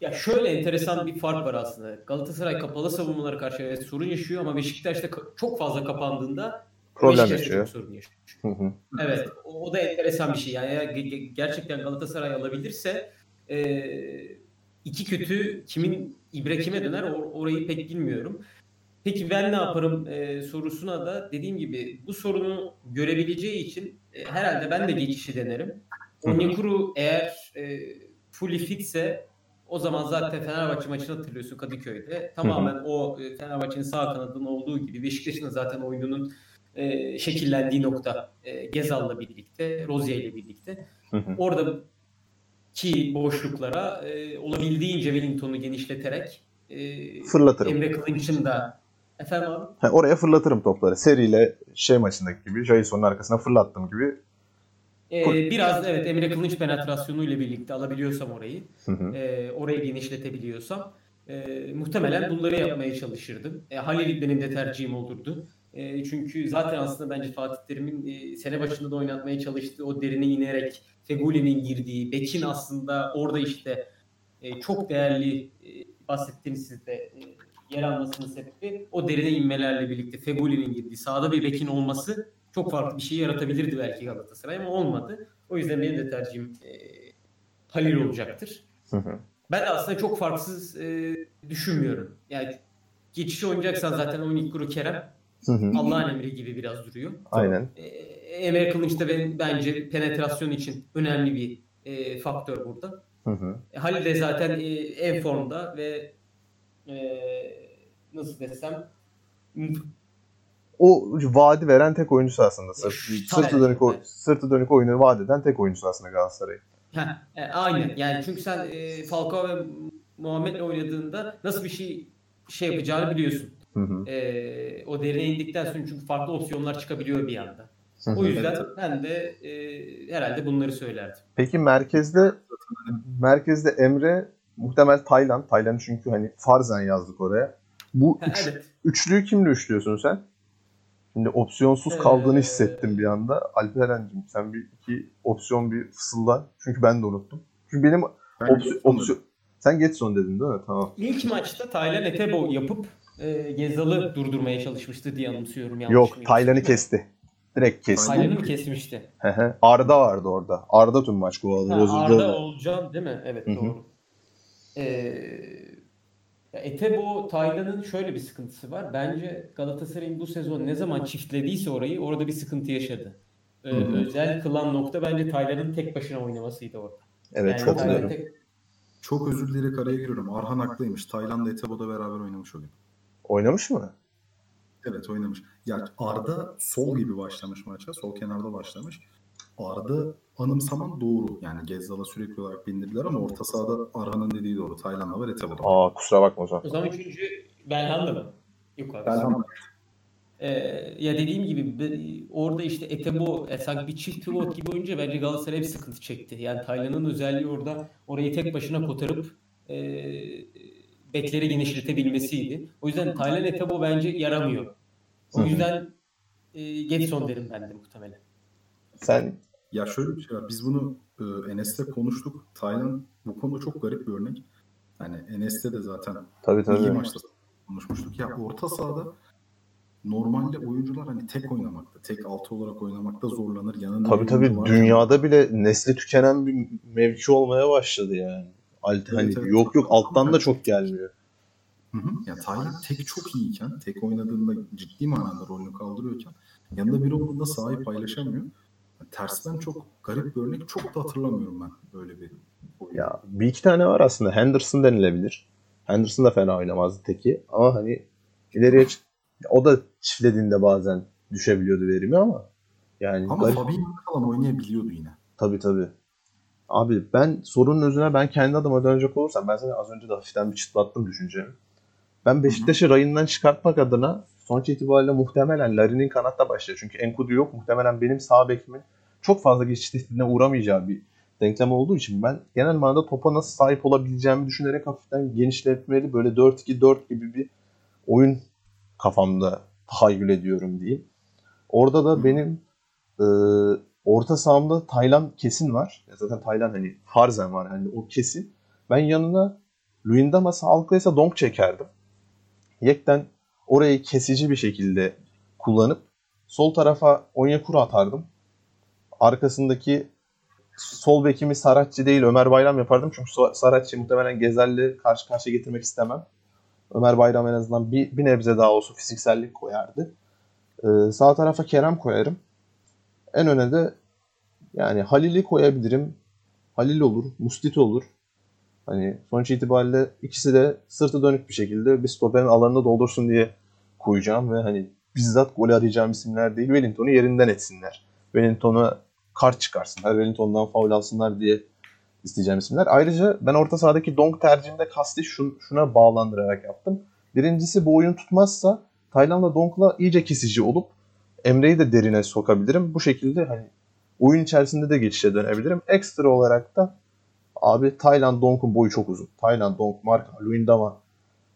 ya şöyle enteresan bir fark var aslında. Galatasaray kapalı savunmalara karşı evet sorun yaşıyor ama Beşiktaş'ta çok fazla kapandığında Problem yaşıyor. çok sorun yaşıyor. Hı hı. Evet, o, o da enteresan bir şey. Yani eğer ge- ge- gerçekten Galatasaray alabilirse e, iki kötü kimin ibre kime döner or- orayı pek bilmiyorum. Peki ben ne yaparım e, sorusuna da dediğim gibi bu sorunu görebileceği için e, herhalde ben de geçişi denerim. Onyekuru eğer e, fully fitse o zaman zaten Fenerbahçe maçını hatırlıyorsun Kadıköy'de. Tamamen o e, Fenerbahçe'nin sağ kanadının olduğu gibi Beşiktaş'ın zaten oyununun e, şekillendiği nokta e, Gezal'la birlikte, Rozier ile birlikte. Hı. Oradaki boşluklara e, olabildiğince Wellington'u genişleterek e, Fırlatırım. Emre Kılınç'ın da efendim abi Ha, oraya fırlatırım topları. Seriyle şey maçındaki gibi, Jason'un arkasına fırlattığım gibi. e, biraz evet Emre Kılınç penetrasyonu ile birlikte alabiliyorsam orayı Hı hı. e, orayı genişletebiliyorsam e, muhtemelen bunları yapmaya çalışırdım. E, Halil benim de tercihim olurdu. E, çünkü zaten aslında bence Fatih Terim'in e, sene başında da oynatmaya çalıştığı o derine inerek Feguli'nin girdiği, Bekin aslında orada işte e, çok değerli e, bahsettiğiniz siz de e, yer almasının sebebi o derine inmelerle birlikte Feguli'nin girdiği sahada bir Bekin olması çok farklı bir şey yaratabilirdi belki Galatasaray ama olmadı. O yüzden benim de tercihim e, Halil olacaktır. Hı hı. Ben de aslında çok farksız e, düşünmüyorum. Yani geçiş oynayacaksan zaten Onyekuru Kerem Hı hı. Allah'ın emri gibi biraz duruyor. Aynen. E, Emre Kılınç da ben, bence penetrasyon için önemli bir e, faktör burada. Hı hı. E, Halil de zaten e, en formda ve e, nasıl desem O vadi veren tek oyuncusu aslında. Sırt, sırtı dönük o- sırtı dönük oyunu vaat eden tek oyuncusu aslında Galatasaray'ın. Heh, e, aynen yani çünkü sen e, Falcao ve Muhammed'le oynadığında nasıl bir şey şey yapacağını biliyorsun. Hı hı. E, o derine indikten sonra çünkü farklı opsiyonlar çıkabiliyor bir anda. O yüzden Evet. ben de e, herhalde bunları söylerdim. Peki merkezde merkezde Emre muhtemel Taylan. Taylan'ı çünkü hani Farzan yazdık oraya. Bu üç- evet. üçlüyü kimle üçlüyorsun sen? Şimdi opsiyonsuz Ee, kaldığını hissettim bir anda. Alperen'cim sen bir iki opsiyon bir fısılda. Çünkü ben de unuttum. Çünkü benim Ben opsiyon, opsiyon... Sen Getson dedin değil mi? Tamam. İlk maçta Taylan Etebo yapıp e, Gezal'ı durdurmaya çalışmıştı diye anımsıyorum. yanlış Yok? Taylan'ı kesti. Direkt kesti. Taylan'ı mı kesmişti? Arda vardı orada. Arda tüm maç. Ha, Bozuldu. Arda Olcan değil mi? Evet Hı hı. doğru. Ee, ya Etebo Taylan'ın şöyle bir sıkıntısı var. Bence Galatasaray'ın bu sezon ne zaman çiftlediyse orayı orada bir sıkıntı yaşadı. Ee, özel kılan nokta bence Taylan'ın tek başına oynamasıydı orada. Evet Yani katılıyorum. Tek- Çok özür dileyerek araya giriyorum. Arhan haklıymış. Tayland'da Etebo'da beraber oynamış o gün. Oynamış mı? Evet oynamış. Ya Arda sol gibi başlamış maça. Sol kenarda başlamış. Arda anımsaman doğru. Yani Gezzal'a sürekli olarak bindirdiler ama orta sahada Arhan'ın dediği doğru. Tayland'da var Etebo'da var. Aa kusura bakma o zaman. O zaman üçüncü Belhanda mı? Yok abi. Belhanda. Ee, ya dediğim gibi orada işte Etebo e, sanki bir çift pivot gibi oyunca bence Galatasaray bir sıkıntı çekti. Yani Taylan'ın özelliği orada orayı tek başına kotarıp e, bekleri genişletebilmesiydi. O yüzden Taylan Etebo bence yaramıyor. O yüzden e, Getson derim ben de muhtemelen. Sen Ya şöyle bir şey var. Biz bunu e, Enes'le konuştuk. Tayland bu konuda çok garip bir örnek. Hani Enes'te de zaten Tabii iyi tabii. maçta konuşmuştuk. Ya orta sahada normalde oyuncular hani tek oynamakta, tek altı olarak oynamakta zorlanır. Yanında Tabii tabii var. dünyada bile nesli tükenen bir mevki olmaya başladı yani. Alt, hani evet. yok yok alttan da çok gelmiyor. Hı hı. Ya Taylan tek çok iyiyken, tek oynadığında ciddi manada rolünü kaldırıyorken yanında biri olduğunda sahayı paylaşamıyor. Tersten çok garip bir örnek. Çok da hatırlamıyorum ben böyle bir oyun. Ya bir iki tane var aslında. Henderson denilebilir. Henderson da fena oynamazdı teki. Ama hani ileriye o da çiftlediğinde bazen düşebiliyordu verimi ama yani Ama garip- Fabinho falan oynayabiliyordu yine. Tabii tabii. Abi ben sorunun özüne ben kendi adıma dönecek olursam ben sana az önce de hafiften bir çıtlattım düşüncemi. Ben Beşiktaş'ı rayından çıkartmak adına sonuç itibariyle muhtemelen Larin'in kanatta başlıyor. Çünkü Enkudu yok. Muhtemelen benim sağ bekimin çok fazla geçiş tehdidine uğramayacağı bir denklem olduğu için ben genel manada topa nasıl sahip olabileceğimi düşünerek hafiften genişletmeli böyle 4-2-4 gibi bir oyun kafamda tahayyül ediyorum diyeyim. Orada da benim e, orta sahamda Taylan kesin var. Ya zaten Taylan hani farzen var hani o kesin. Ben yanına Luyendama sağlıklıysa donk çekerdim. Yekten orayı kesici bir şekilde kullanıp sol tarafa Onyekuru atardım. Arkasındaki sol bekimi Saratçı değil Ömer Bayram yapardım. Çünkü Saratçı muhtemelen Gezer'le karşı karşıya getirmek istemem. Ömer Bayram en azından bir, bir nebze daha olsa fiziksellik koyardı. Ee, sağ tarafa Kerem koyarım. En öne de yani Halil'i koyabilirim. Halil olur, Mustit olur. Hani sonuç itibariyle ikisi de sırtı dönük bir şekilde bir stoperin alanını doldursun diye koyacağım ve hani bizzat gol arayacağım isimler değil. Wellington'u yerinden etsinler. Wellington'a kart çıkarsınlar. Wellington'dan faul alsınlar diye isteyeceğim isimler. Ayrıca ben orta sahadaki Donk tercihinde kasti şun, şuna bağlandırarak yaptım. Birincisi bu oyun tutmazsa Tayland'la Donk'la iyice kesici olup Emre'yi de derine sokabilirim. Bu şekilde hani oyun içerisinde de geçişe dönebilirim. Ekstra olarak da abi Tayland Donk'un boyu çok uzun. Tayland Donk, Mark, Luyendama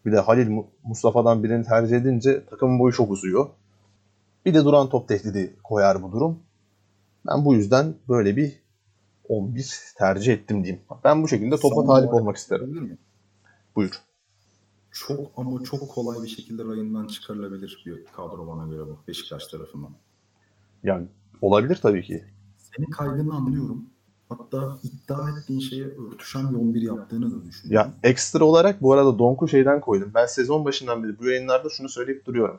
bir de Halil Mu- Mustafa'dan birini tercih edince takımın boyu çok uzuyor. Bir de duran top tehdidi koyar bu durum. Ben bu yüzden böyle bir 11 tercih ettim diyeyim. Ben bu şekilde topa talip olmak isterim. Buyur. Çok ama çok kolay bir şekilde rayından çıkarılabilir bir kadro bana göre bu Beşiktaş tarafından. Yani olabilir tabii ki. Senin kaygını anlıyorum. Hatta iddia ettiğin şeye örtüşen bir 11 yaptığını da Ya düşünüyorum. ekstra olarak bu arada Donk'u şeyden koydum. Ben sezon başından beri bu yayınlarda şunu söyleyip duruyorum.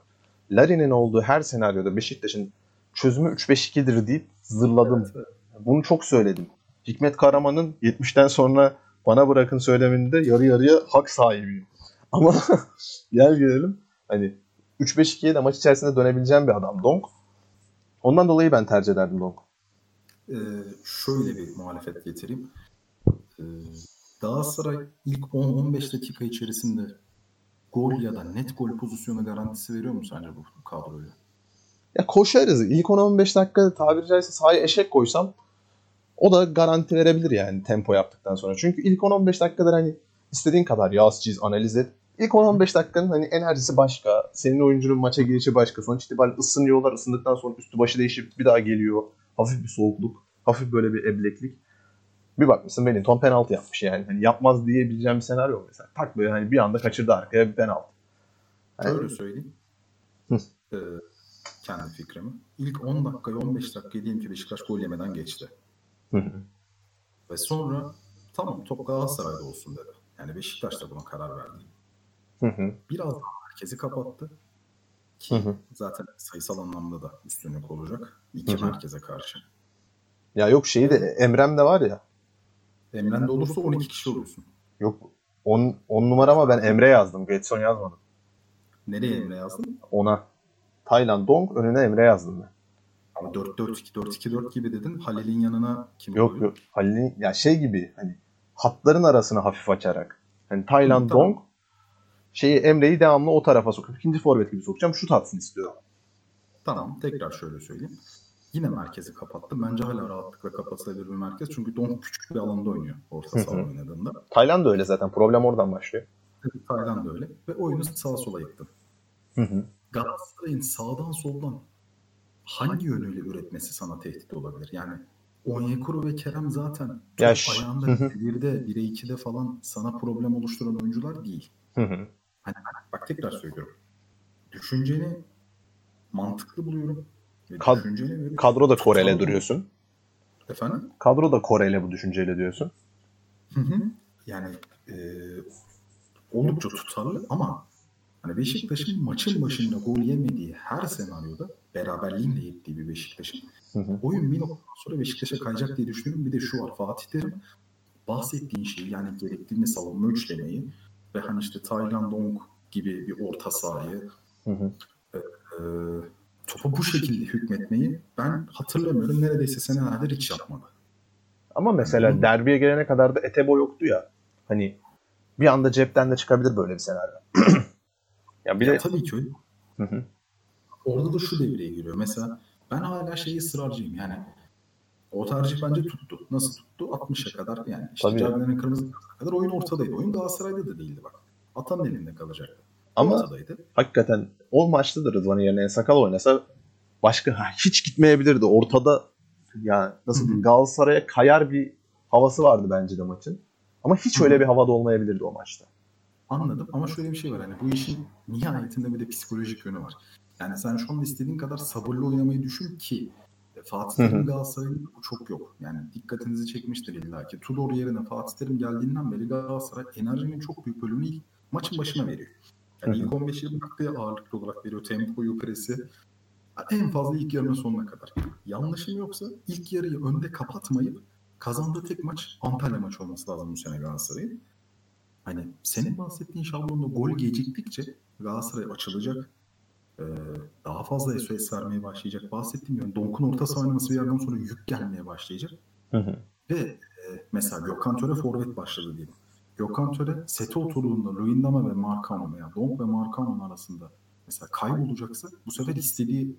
Larin'in olduğu her senaryoda Beşiktaş'ın çözümü 3-5-2'dir deyip zırladım. Evet, evet. Bunu çok söyledim. Hikmet Karaman'ın 70'ten sonra bana bırakın söyleminde yarı yarıya hak sahibiyim. Ama *laughs* gel gelelim hani 3-5-2'ye de maç içerisinde dönebileceğim bir adam Donk. Ondan dolayı ben tercih ederdim Donk. Ee, şöyle bir muhalefet getireyim. Ee, Galatasaray ilk 10-15 dakika içerisinde gol ya da net gol pozisyonu garantisi veriyor mu sence bu kadroya? Ya koşarız. İlk 10-15 dakika tabiri caizse sahaya eşek koysam o da garanti verebilir yani tempo yaptıktan sonra. Çünkü ilk 10-15 dakikadır hani istediğin kadar yaz çiz analiz et. İlk 10-15 dakikanın hani enerjisi başka. Senin oyuncunun maça girişi başka. Sonuç itibariyle ısınıyorlar. Isındıktan sonra üstü başı değişip bir daha geliyor. Hafif bir soğukluk. Hafif böyle bir ebleklik. Bir bakmışsın Wellington penaltı yapmış yani. Hani yapmaz diyebileceğim bir senaryo mesela. Tak böyle hani bir anda kaçırdı arkaya bir penaltı. Yani- Şöyle söyleyeyim. Hı. Ee, kendi fikrimi. İlk 10 dakikayı 15 dakika diyelim ki Beşiktaş gol yemeden geçti. Hı hı. Ve sonra tamam top Galatasaray'da olsun dedi. Yani Beşiktaş da buna karar verdi. Hı hı. Biraz daha merkezi kapattı. Hı Ki hı. zaten sayısal anlamda da üstünlük olacak. İki Hı hı. merkeze karşı. Ya yok şeyi de Emrem de var ya. Emre'nde olursa 12 kişi oluyorsun. Yok 10 10 numara ama ben Emre yazdım. Getson yazmadım. Nereye Emre yazdın? Ona. Tayland Dong önüne Emre yazdım ben. Ama 4-4-2, 4-2-4 gibi dedin. Halil'in yanına kim Yok koyuyor? yok. Halil'in ya şey gibi hani hatların arasını hafif açarak. Hani Tayland Hı, tamam. Dong şeyi Emre'yi devamlı o tarafa sokup ikinci forvet gibi sokacağım. Şut atsın istiyorum. Tamam tekrar şöyle söyleyeyim. Yine merkezi kapattı. Bence hala rahatlıkla kapatılabilir bir merkez. Çünkü Don küçük bir alanda oynuyor orta saha oynadığında. Tayland da öyle zaten. Problem oradan başlıyor. Tayland da öyle. Ve oyunu sağa sola yıktı. Galatasaray'ın sağdan soldan hangi yönüyle üretmesi sana tehdit olabilir? Yani Onyekuru ve Kerem zaten top Ya ş- ayağında Hı hı. 1'de 1'e 2'de falan sana problem oluşturan oyuncular değil. Hı hı. Bak tekrar söylüyorum. Düşünceni mantıklı buluyorum. Kad- düşüncene göre Kadroda Koreli tutarlı- duruyorsun. Efendim? Kadroda Koreli bu düşünceyle diyorsun. Hı hı. Yani e, oldukça tutarlı ama hani Beşiktaş'ın maçın başında gol yemediği her senaryoda beraberliğin de yettiği bir Beşiktaş'ın oyun bir noktadan sonra Beşiktaş'a kayacak diye düşünüyorum. Bir de şu var Fatih Terim bahsettiğin şeyi yani gerektiğinde savunma üçlemeyi ve hani işte Tayland Dong gibi bir orta sahayı Hı hı. e, topa bu şekilde hükmetmeyi ben hatırlamıyorum. Neredeyse senelerdir hiç yapmadı. Ama mesela Hı. derbiye gelene kadar da Etebo yoktu ya. Hani bir anda cepten de çıkabilir böyle bir senaryo. *clears throat* ya bir Ya de tabii ki öyle. Hı hı. Orada da şu devreye giriyor. Mesela ben hala şeyi ısrarcıyım. Yani o tercih bence tuttu. Nasıl tuttu? 60'a kadar yani. işte. Cagney'in kırmızı kadar oyun ortadaydı. Oyun Galatasaray'da da değildi bak. Atanın elinde kalacaktı. ama Ortadaydı. hakikaten o maçta da Rıdvan'ın yerine Sakal oynasa başka hiç gitmeyebilirdi. Ortada ya nasıl diyeyim Galatasaray'a kayar bir havası vardı bence de maçın. Ama hiç öyle bir havada olmayabilirdi o maçta. Anladım ama şöyle bir şey var. Hani bu işin nihayetinde bir de psikolojik yönü var. Yani sen şu anda istediğin kadar sabırlı oynamayı düşün ki Fatih. Terim Galatasaray'ın bu çok yok. Yani dikkatinizi çekmiştir illa ki. Tudor yerine Fatih Terim geldiğinden beri Galatasaray enerjinin çok büyük bölümünü ilk maçın başına veriyor. Yani ilk 15-20 dakikaya ağırlıklı olarak veriyor. Tempoyu, presi. En fazla ilk yarının sonuna kadar. Yanlışım yoksa ilk yarıyı önde kapatmayıp kazandığı tek maç Antalya maçı olması lazım bu sene Galatasaray'ın. Hani senin bahsettiğin şablonda gol geciktikçe Galatasaray açılacak. Ee, daha fazla SOS vermeye başlayacak. Bahsettiğim gibi Donk'un orta saha oynaması bir yerden sonra yük gelmeye başlayacak. Hı hı. Ve e, mesela Gökhan Töre forvet başladı diyelim. Gökhan Töre sete oturduğunda Luyendama ve Markano veya Donk ve Markano'nun arasında mesela kaybolacaksa bu sefer istediği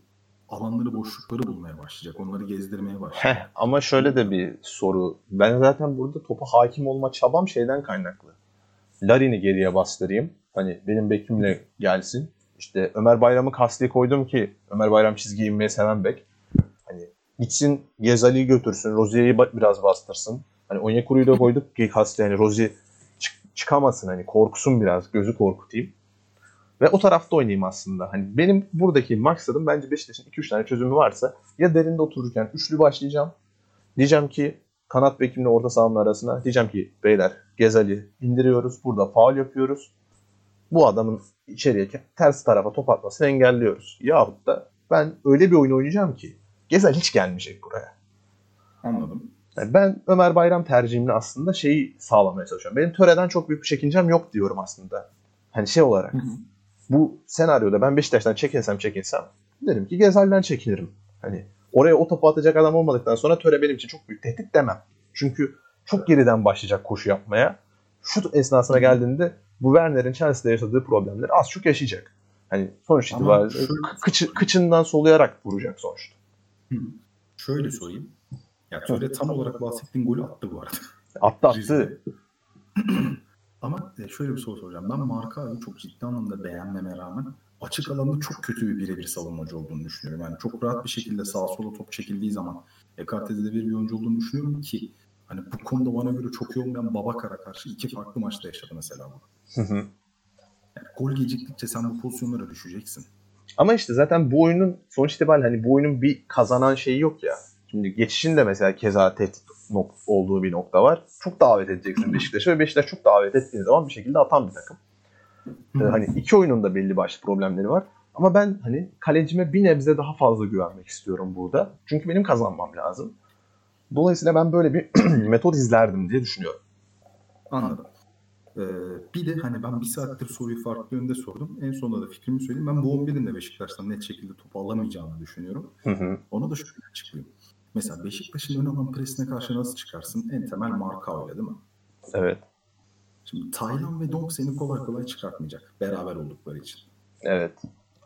alanları, boşlukları bulmaya başlayacak. Onları gezdirmeye başlayacak. Heh, ama şöyle de bir soru. Ben zaten burada topa hakim olma çabam şeyden kaynaklı. Larin'i geriye bastırayım. Hani benim bekimle gelsin. İşte Ömer Bayram'ı kasti koydum ki Ömer Bayram çizgi inmeyi seven bek. Hani gitsin Gezali'yi götürsün. Rozier'i biraz bastırsın. Hani Onyekuru'yu da koyduk ki kasti hani Rozier çık- çıkamasın hani korksun biraz. Gözü korkutayım. Ve o tarafta oynayayım aslında. Hani benim buradaki maksadım bence Beşiktaş'ın 2-3 tane çözümü varsa ya derinde otururken üçlü başlayacağım. Diyeceğim ki kanat bekimle orta sahanın arasına diyeceğim ki beyler Gezali indiriyoruz. Burada faul yapıyoruz. Bu adamın içeriye ters tarafa top atmasını engelliyoruz. Yahut da ben öyle bir oyun oynayacağım ki Gezal hiç gelmeyecek buraya. Anladım. Yani ben Ömer Bayram tercihimle aslında şeyi sağlamaya çalışıyorum. Benim töreden çok büyük bir çekincem yok diyorum aslında. Hani şey olarak Hı hı. bu senaryoda ben Beşiktaş'tan çekinsem çekinsem derim ki Gezal'den çekinirim. Hani oraya o topu atacak adam olmadıktan sonra Töre benim için çok büyük tehdit demem. Çünkü çok geriden başlayacak koşu yapmaya. Şut esnasına geldiğinde bu Werner'in Chelsea'de yaşadığı problemleri az çok yaşayacak. Hani sonuç itibariyle şöyle- kıçı, kıçından soluyarak vuracak sonuçta. Hı. Şöyle sorayım. Ya Töre tam olarak bahsettiğin golü attı bu arada. Attı attı. *clears throat* Ama e, şöyle bir soru soracağım. Ben Markao'yu çok ciddi anlamda beğenmeme rağmen açık alanda çok kötü bir birebir savunmacı olduğunu düşünüyorum. Yani çok rahat bir şekilde sağa sola top çekildiği zaman ekart edilebilir bir oyuncu olduğunu düşünüyorum ki hani bu konuda bana göre çok iyi olmayan Babakar'a karşı iki farklı maçta yaşadı mesela bu. Hı hı. Yani gol geciktikçe sen bu pozisyonlara düşeceksin. Ama işte zaten bu oyunun sonuç itibariyle hani bu oyunun bir kazanan şeyi yok ya. Şimdi geçişin de mesela keza tehdit nok- olduğu bir nokta var. Çok davet edeceksin Beşiktaş'a ve Beşiktaş çok davet ettiğin zaman bir şekilde atan bir takım. Ee, hani iki oyunun da belli başlı problemleri var. Ama ben hani kalecime bir nebze daha fazla güvenmek istiyorum burada. Çünkü benim kazanmam lazım. Dolayısıyla ben böyle bir *clears throat* metot izlerdim diye düşünüyorum. Anladım. Ee, bir de hani ben bir saattir soruyu farklı yönde sordum. En sonunda da fikrimi söyleyeyim. Ben bu 11'in de Beşiktaş'tan net şekilde topu alamayacağını düşünüyorum. Hı hı. Ona da şöyle açıklayayım. Mesela Beşiktaş'ın ön alan presine karşı nasıl çıkarsın? En temel marka öyle değil mi? Evet. Şimdi Taylan ve Donk seni kolay kolay çıkartmayacak. Beraber oldukları için. Evet.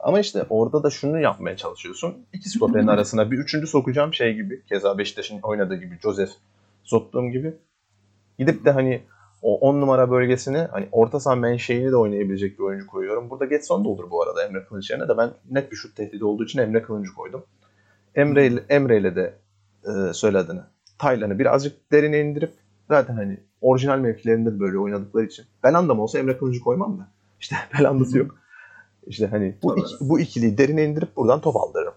Ama işte orada da şunu yapmaya çalışıyorsun. İki stoperin arasına bir üçüncü sokacağım şey gibi. Keza Beşiktaş'ın oynadığı gibi Joseph soktuğum gibi. Gidip de hani o 10 numara bölgesine hani orta saha menşeini de oynayabilecek bir oyuncu koyuyorum. Burada Getson da olur bu arada Emre Kılıç yerine de ben net bir şut tehdidi olduğu için Emre Kılıncı koydum. Emre ile, Emre ile de e, söyle adını. Taylan'ı birazcık derine indirip zaten hani orijinal mevkilerinde de böyle oynadıkları için. Belanda'm olsa Emre Kılıncı koymam da. İşte *laughs* Belanda'sı yok. İşte hani bu, Tabii. iki, bu ikiliyi derine indirip buradan top aldırırım.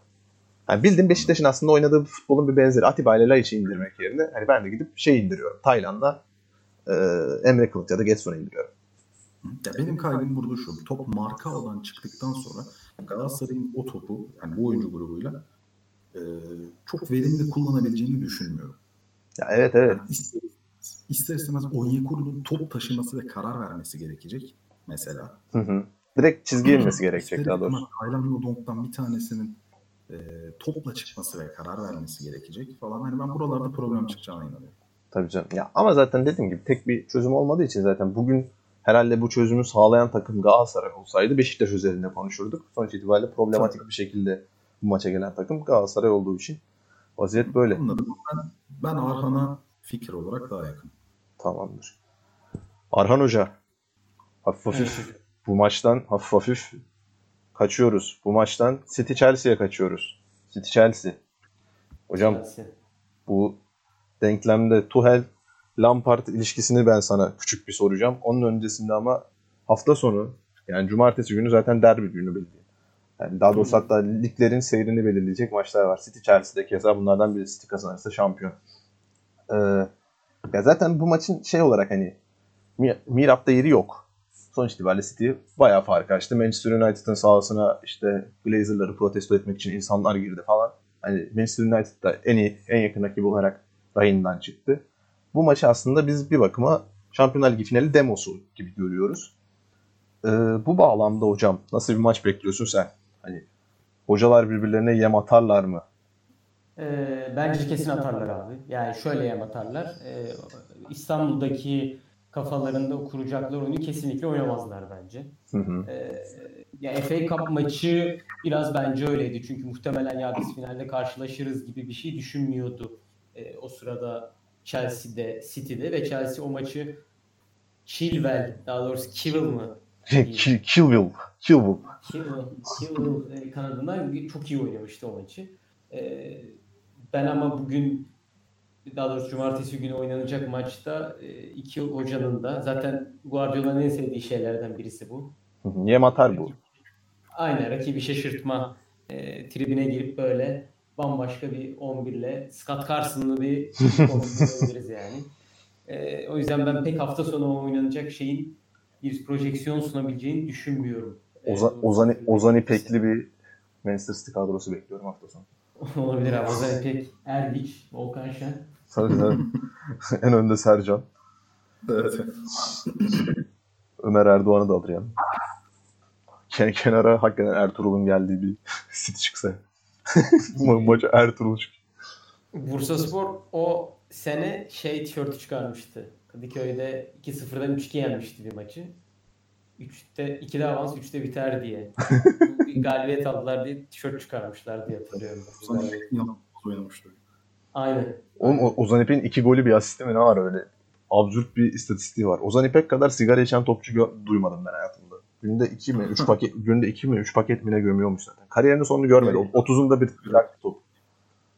Yani bildiğim Beşiktaş'ın aslında oynadığı futbolun bir benzeri. Atiba ile Laiç'i indirmek yerine hani ben de gidip şey indiriyorum. Taylan'la e, Emre Kılıç ya da Getson'u indiriyorum. Ya benim kaygım burada şu. Top marka alan çıktıktan sonra Galatasaray'ın o topu yani bu oyuncu grubuyla e, çok verimli kullanabileceğini düşünmüyorum. Ya evet evet. Yani ister, ister istemez Onyekuru'nun top taşıması ve karar vermesi gerekecek mesela. Hı hı. Direkt çizgiye inmesi gerekecek daha doğrusu. Taylan Yodong'dan bir tanesinin e, topla çıkması ve karar vermesi gerekecek falan. Hani ben buralarda problem çıkacağına inanıyorum. Tabii canım. Ya ama zaten dediğim gibi tek bir çözüm olmadığı için zaten bugün herhalde bu çözümü sağlayan takım Galatasaray olsaydı Beşiktaş üzerinde konuşurduk. Sonuç itibariyle problematik bir şekilde bu maça gelen takım Galatasaray olduğu için vaziyet böyle. Anladım. Ben, ben Arhan'a fikir olarak daha yakın. Tamamdır. Arhan Hoca hafif hafif bu maçtan hafif hafif kaçıyoruz. Bu maçtan City Chelsea'ye kaçıyoruz. City Chelsea. Hocam Chelsea. bu denklemde Tuhel Lampard ilişkisini ben sana küçük bir soracağım. Onun öncesinde ama hafta sonu yani cumartesi günü zaten derbi günü belli. Yani daha doğrusu hatta liglerin seyrini belirleyecek maçlar var. City Chelsea'de keza bunlardan biri City kazanırsa şampiyon. Ee, ya zaten bu maçın şey olarak hani Mi- Mirap'ta yeri yok. Sonuç itibariyle City bayağı fark açtı. Manchester United'ın sahasına işte Glazer'ları protesto etmek için insanlar girdi falan. Hani Manchester United da en iyi, en yakın rakibi olarak rayından çıktı. Bu maçı aslında biz bir bakıma Şampiyonlar Ligi finali demosu gibi görüyoruz. Ee, bu bağlamda hocam nasıl bir maç bekliyorsun sen? Hani hocalar birbirlerine yem atarlar mı? Ee, bence kesin atarlar abi. Yani şöyle yem atarlar. Ee, İstanbul'daki kafalarında kuracakları oyunu kesinlikle oynamazlar bence. Hı hı. Ee, ya FA Cup maçı biraz bence öyleydi. Çünkü muhtemelen ya biz finalde karşılaşırız gibi bir şey düşünmüyordu. Ee, o sırada Chelsea'de, City'de ve Chelsea o maçı Chilwell, daha doğrusu Kivil mı? Kivil, Kivil e, kanadından çok iyi oynamıştı o maçı. Ee, ben ama bugün daha doğrusu cumartesi günü oynanacak maçta e, iki hocanın da zaten Guardiola'nın en sevdiği şeylerden birisi bu. Yem atar bu. Aynen rakibi şaşırtma e, tribine girip böyle bambaşka bir 11 ile Scott Carson'lı bir *laughs* kombinleyebiliriz yani. E, o yüzden ben pek hafta sonu oynanacak şeyin bir projeksiyon sunabileceğini düşünmüyorum. E, Ozan, Ozan, Ozan İpekli bir Manchester City kadrosu bekliyorum hafta sonu. *laughs* Olabilir abi. Ozan İpek, Erdiç, Volkan Şen. Tabii tabii. *laughs* en önde Sercan. Evet. Ömer Erdoğan'ı da alır yani. Ken kenara hakikaten Ertuğrul'un geldiği bir City çıksa. *laughs* Ma- Maça Ertuğrul çık. Bursaspor o sene şey tişörtü çıkarmıştı. Kadıköy'de 2-0'dan 3-2 yenmişti bir maçı. 3'te 2'de avans 3'te biter diye. bir *laughs* galibiyet aldılar diye tişört çıkarmışlar diye hatırlıyorum. Ozan Efe'nin yanında oynamıştı. Aynen. Oğlum Ozan İpek'in iki golü bir asisti mi ne var öyle? Absürt bir istatistiği var. Ozan İpek kadar sigara içen topçu gö- duymadım ben hayatımda. Günde iki mi, üç paket, günde iki mi, üç paket mi ne gömüyormuş zaten. Kariyerinin sonunu görmedi. O- 30'unda bir bıraktı top.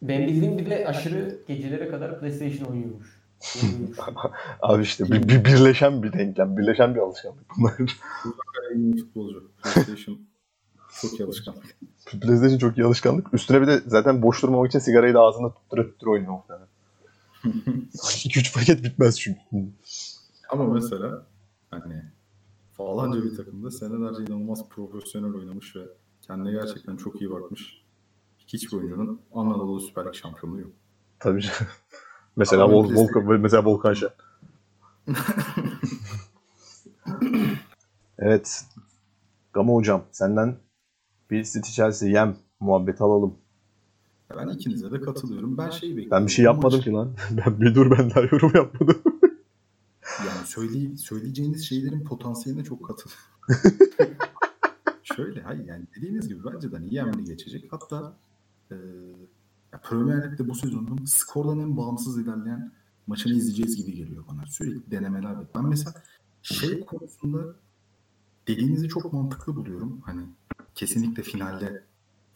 Ben bildiğim bir de aşırı gecelere kadar PlayStation oynuyormuş. Oynuyormuş. *laughs* Abi işte bir, bir birleşen bir denklem, birleşen bir alışkanlık bunlar. İyi futbolcu. PlayStation *laughs* çok iyi alışkanlık. PlayStation çok iyi alışkanlık. Üstüne bir de zaten boş durmamak için sigarayı da ağzında tuttura tuttura oynuyor muhtemelen. *laughs* 2-3 paket bitmez çünkü. Ama mesela hani falanca bir takımda senelerce inanılmaz profesyonel oynamış ve kendine gerçekten çok iyi bakmış hiçbir oyuncunun Anadolu Süper Lig şampiyonluğu yok. Tabii canım. *laughs* Mesela Vol Volkan, mesela Volkan Şen. *laughs* evet. Gama hocam senden bir City Chelsea yem muhabbeti alalım. Ben ikinize de katılıyorum. Ben şeyi bekliyorum. Ben bir şey yapmadım ki lan. *laughs* Ben bir dur ben daha yorum yapmadım. Yani söyley söyleyeceğiniz şeylerin potansiyeline çok katılıyorum. *laughs* Şöyle hayır yani dediğiniz gibi bence de hani Yemli geçecek. Hatta e, ya Premier Lig'de bu sezonun skordan en bağımsız ilerleyen maçını izleyeceğiz gibi geliyor bana. Sürekli denemeler. Ben mesela şey konusunda dediğinizi çok mantıklı buluyorum. Hani kesinlikle finalde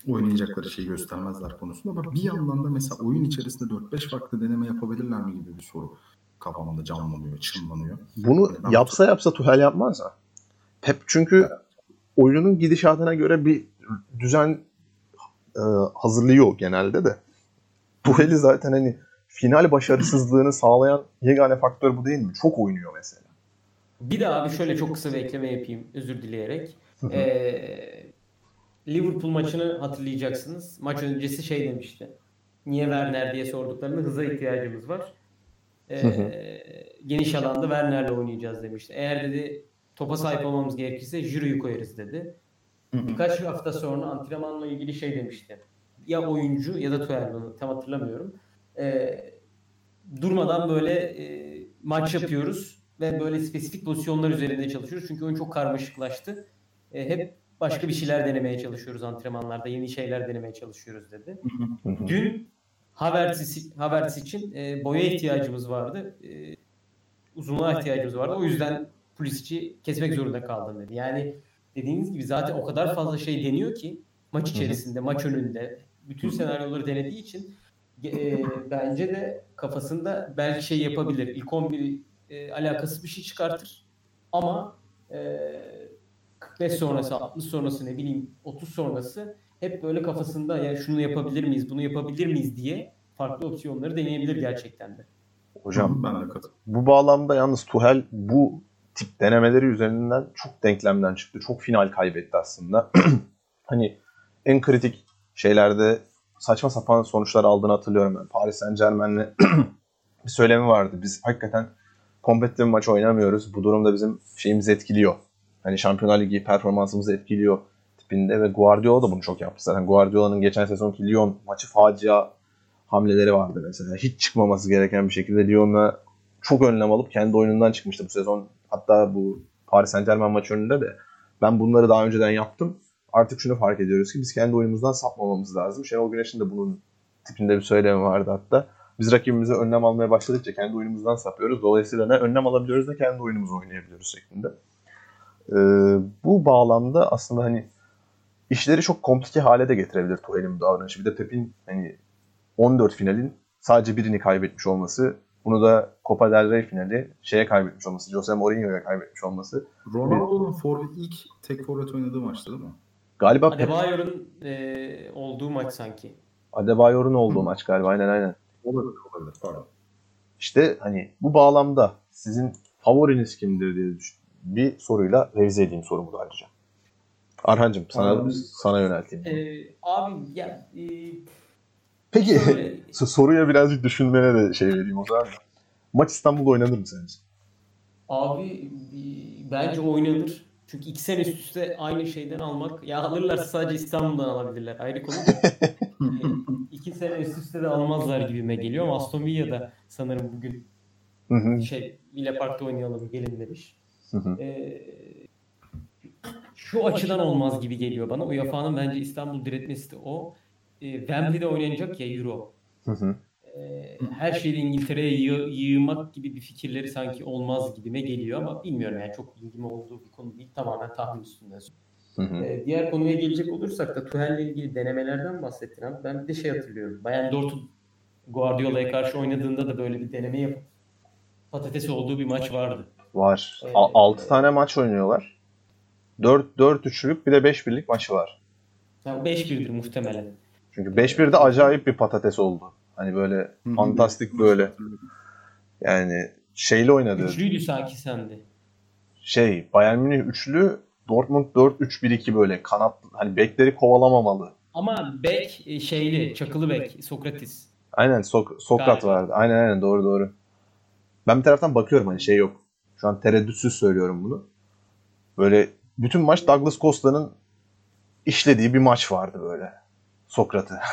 oynayacakları şeyi göstermezler konusunda ama bir yandan da mesela oyun içerisinde 4-5 farklı deneme yapabilirler mi gibi bir soru kafamda canlanıyor, çınlanıyor. Bunu Ben- yapsa yapsa Tuhel yapmaz mı? Pep çünkü oyunun gidişatına göre bir düzen e, hazırlıyor genelde de. Tuhel'i zaten hani final başarısızlığını sağlayan yegane faktör bu değil mi? Çok oynuyor mesela. Bir de abi şöyle çok kısa bir ekleme yapayım özür dileyerek. Ee, Liverpool maçını hatırlayacaksınız. Maç öncesi şey demişti. Niye Werner diye sorduklarında hıza ihtiyacımız var. Ee, geniş alanda Werner'le oynayacağız demişti. Eğer dedi topa sahip olmamız gerekirse Jiro'yu koyarız dedi. Birkaç hafta sonra antrenmanla ilgili şey demişti. Ya oyuncu ya da bunu tam hatırlamıyorum. Ee, durmadan böyle e, maç yapıyoruz ve böyle spesifik pozisyonlar üzerinde çalışıyoruz. Çünkü oyun çok karmaşıklaştı. E, hep başka bir şeyler denemeye çalışıyoruz antrenmanlarda. Yeni şeyler denemeye çalışıyoruz dedi. Dün Havertz, Havertz için e, boya ihtiyacımız vardı. E, uzunluğa ihtiyacımız vardı. O yüzden Pulisic'i kesmek zorunda kaldım dedi. Yani dediğiniz gibi zaten o kadar fazla şey deniyor ki maç içerisinde, maç önünde bütün senaryoları denediği için e, bence de kafasında belki şey yapabilir. İlk 11 e, alakasız bir şey çıkartır. Ama e, 45 sonrası, 60 sonrası ne bileyim 30 sonrası hep böyle kafasında ya şunu yapabilir miyiz, bunu yapabilir miyiz diye farklı opsiyonları deneyebilir gerçekten de. Hocam ben de katılıyorum. bu bağlamda yalnız Tuhel bu tip denemeleri üzerinden çok denklemden çıktı. Çok final kaybetti aslında. *clears throat* hani en kritik şeylerde saçma sapan sonuçlar aldığını hatırlıyorum ben. Paris Saint Germain'le *clears throat* bir söylemi vardı. Biz hakikaten kompetitif bir maç oynamıyoruz. Bu durumda bizim şeyimizi etkiliyor. Hani Şampiyonlar Ligi performansımızı etkiliyor tipinde ve Guardiola da bunu çok yaptı. Zaten Guardiola'nın geçen sezonki Lyon maçı facia hamleleri vardı mesela. Hiç çıkmaması gereken bir şekilde Lyon'la çok önlem alıp kendi oyunundan çıkmıştı bu sezon. Hatta bu Paris Saint Germain maçı önünde de ben bunları daha önceden yaptım. Artık şunu fark ediyoruz ki biz kendi oyunumuzdan sapmamamız lazım. Şenol Güneş'in de bunun tipinde bir söylemi vardı hatta. Biz rakibimize önlem almaya başladıkça kendi oyunumuzdan sapıyoruz. Dolayısıyla ne önlem alabiliyoruz ne kendi oyunumuzu oynayabiliyoruz şeklinde. Ee, bu bağlamda aslında hani işleri çok komplike hale de getirebilir Tuhel'in bu davranışı. Bir de Pep'in hani 14 finalin sadece birini kaybetmiş olması, bunu da Copa del Rey finali şeye kaybetmiş olması, Jose Mourinho'ya kaybetmiş olması. Ronaldo'nun forvet ilk tek forvet oynadığı maçtı değil mi? Galiba Pep, Adebayor'un e, olduğu maç sanki. Adebayor'un olduğu maç galiba aynen aynen. Olabilir, olabilir. Pardon. İşte hani bu bağlamda sizin favoriniz kimdir diye düşün. Bir soruyla revize edeyim sorumu da ayrıca. Arhancığım sana Abi- sana yönelteyim. E, abi ya e, Peki şöyle, *laughs* so- soruya birazcık düşünmene de şey vereyim o zaman. Maç İstanbul'da oynanır mı sence? Abi bence oynanır. Çünkü iki sene üst üste aynı şeyden almak. Ya alırlarsa sadece İstanbul'dan alabilirler. Ayrı konu da. *laughs* E, iki sene üst üste de almazlar gibime geliyor ama Aston Villa'da sanırım bugün şey Villa Park'ta oynayalım gelin demiş. hı hı. E, şu açıdan olmaz gibi geliyor bana. UEFA'nın bence İstanbul diretmesi de o. E, Wembley'de oynanacak ya Euro. Hı hı. E, her şeyi İngiltere'ye yığ- yığmak gibi bir fikirleri sanki olmaz gibime geliyor ama bilmiyorum yani çok ilgim olduğu bir konu değil. Tamamen tahmin üstünden. Hı hı. E, diğer konuya gelecek olursak da Tuchel'le ilgili denemelerden bahsettin abi. Ben bir de şey hatırlıyorum. Bayern Dortmund Guardiola'ya karşı oynadığında da böyle bir deneme yapıp patates olduğu bir maç vardı. Var. Ee, 6 tane maç oynuyorlar. 4 4 üçlük bir de 5 birlik maçı var. Yani 5-1'dir muhtemelen. Çünkü 5-1'de acayip bir patates oldu. Hani böyle fantastik böyle yani şeyle oynadı. Üçlüydü sanki sende. Şey Bayern Münih üçlü Dortmund 4-3-1-2 böyle kanat hani bekleri kovalamamalı. Ama bek e, şeyli, çakılı bek, Sokratis. Aynen Sok- Sokrat Galiba. vardı. Aynen aynen doğru doğru. Ben bir taraftan bakıyorum hani şey yok. Şu an tereddütsüz söylüyorum bunu. Böyle bütün maç Douglas Costa'nın işlediği bir maç vardı böyle. Sokrat'ı. *laughs*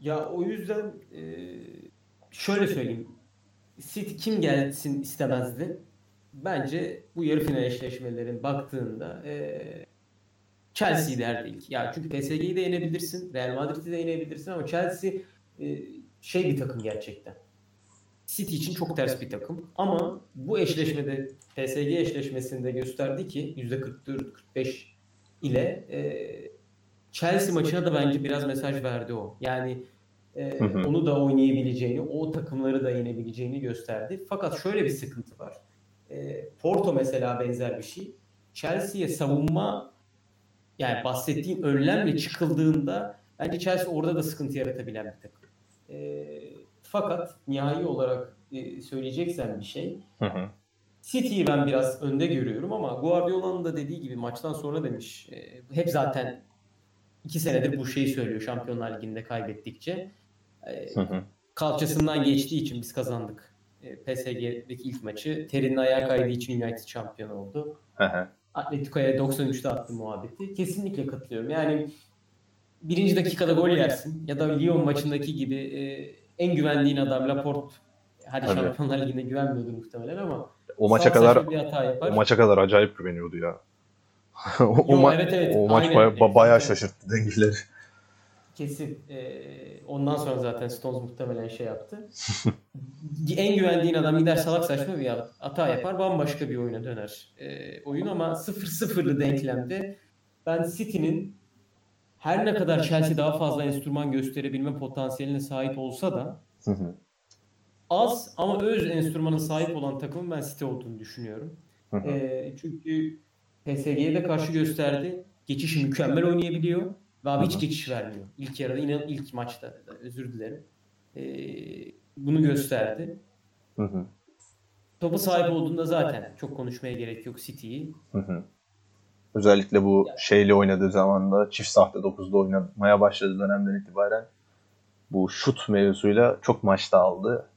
Ya o yüzden e, şöyle söyleyeyim. City kim gelsin istemezdi? Bence bu yarı final eşleşmelerin baktığında e, Chelsea derdi ilk. Ya çünkü PSG'yi de yenebilirsin, Real Madrid'i de yenebilirsin ama Chelsea e, şey bir takım gerçekten. City için çok ters bir takım. Ama bu eşleşmede PSG eşleşmesinde gösterdi ki %44-45 ile e, Chelsea maçına da bence biraz mesaj verdi o. Yani e, Hı hı. onu da oynayabileceğini, o takımları da yenebileceğini gösterdi. Fakat şöyle bir sıkıntı var. E, Porto mesela benzer bir şey. Chelsea'ye savunma yani bahsettiğim önlemle çıkıldığında bence Chelsea orada da sıkıntı yaratabilen bir takım. E, fakat nihai olarak e, söyleyeceksen bir şey Hı hı. City'yi ben biraz önde görüyorum ama Guardiola'nın da dediği gibi maçtan sonra demiş. e, hep zaten iki senedir bu şeyi söylüyor Şampiyonlar Ligi'nde kaybettikçe. E, Hı hı. kalçasından geçtiği için biz kazandık. E, PSG'deki ilk maçı. Terinin ayağa kaydığı için United şampiyon oldu. Hı hı. Atletico'ya 93'te attı muhabbeti. Kesinlikle katılıyorum. Yani birinci dakikada gol yersin ya da Lyon maçındaki gibi e, en güvendiğin adam Laporte hadi Tabii. Şampiyonlar Ligi'nde güvenmiyordur muhtemelen ama O maça kadar bir hata yapar. o maça kadar acayip güveniyordu ya. *laughs* o, Yo, ma- evet, evet, o maç baya- ba- bayağı Evet. şaşırttı dengeleri. Kesin. Ee, ondan sonra zaten Stones muhtemelen şey yaptı. *laughs* en güvendiğin adam gider salak saçma bir hata yapar. Bambaşka bir oyuna döner ee, oyun ama 0-0'lı denklemde ben City'nin her ne kadar Chelsea daha fazla enstrüman gösterebilme potansiyeline sahip olsa da az ama öz enstrümana sahip olan takımın ben City olduğunu düşünüyorum. Ee, çünkü PSG'ye de karşı gösterdi. Geçişi mükemmel oynayabiliyor. Ve abi hiç geçiş vermiyor. İlk yarıda inan ilk maçta özür dilerim. Ee, bunu gösterdi. Topa sahip olduğunda zaten çok konuşmaya gerek yok City'yi. Özellikle bu şeyle oynadığı zaman da çift sahte 9'da oynamaya başladığı dönemden itibaren bu şut mevzusuyla çok maçta aldı.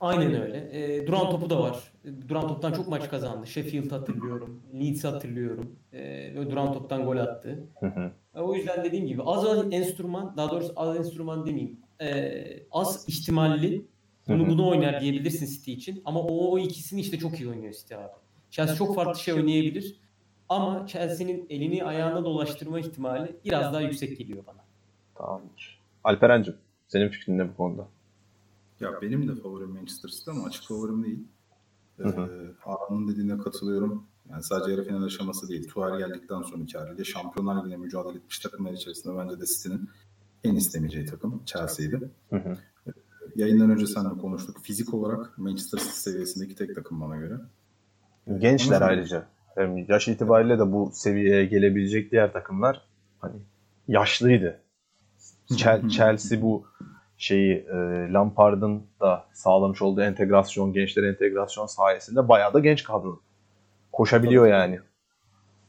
Aynen öyle. Ee, duran topu da var. Duran toptan çok maç kazandı. Sheffield hatırlıyorum. Leeds hatırlıyorum. Ve duran toptan gol attı. Hı hı. E, O yüzden dediğim gibi az enstrüman, daha doğrusu az enstrüman demeyeyim. Ee, az ihtimalli bunu bunu oynar diyebilirsin City için. Ama o, o ikisini işte çok iyi oynuyor City abi. Chelsea çok farklı şey oynayabilir. Ama Chelsea'nin elini ayağına dolaştırma ihtimali biraz daha yüksek geliyor bana. Tamamdır. Alperen'cim senin fikrin ne bu konuda? Ya benim de favorim Manchester City ama açık favorim değil. Ee. Harun'un dediğine katılıyorum. Yani sadece yarı final aşaması değil. Tuğer geldikten sonraki haliyle Şampiyonlar Ligi'ne mücadele etmiş takımlar içerisinde bence de City'nin en istemeyeceği takım Chelsea'ydi. Hı hı. Yayından önce seninle konuştuk. Fizik olarak Manchester City seviyesindeki tek takım bana göre. Gençler Ama- ayrıca. Hem yaş itibariyle de bu seviyeye gelebilecek diğer takımlar hani yaşlıydı. Chel- Chelsea bu şeyi e, Lampard'ın da sağlamış olduğu entegrasyon, gençler entegrasyon sayesinde bayağı da genç kadro. Koşabiliyor Tabii. yani.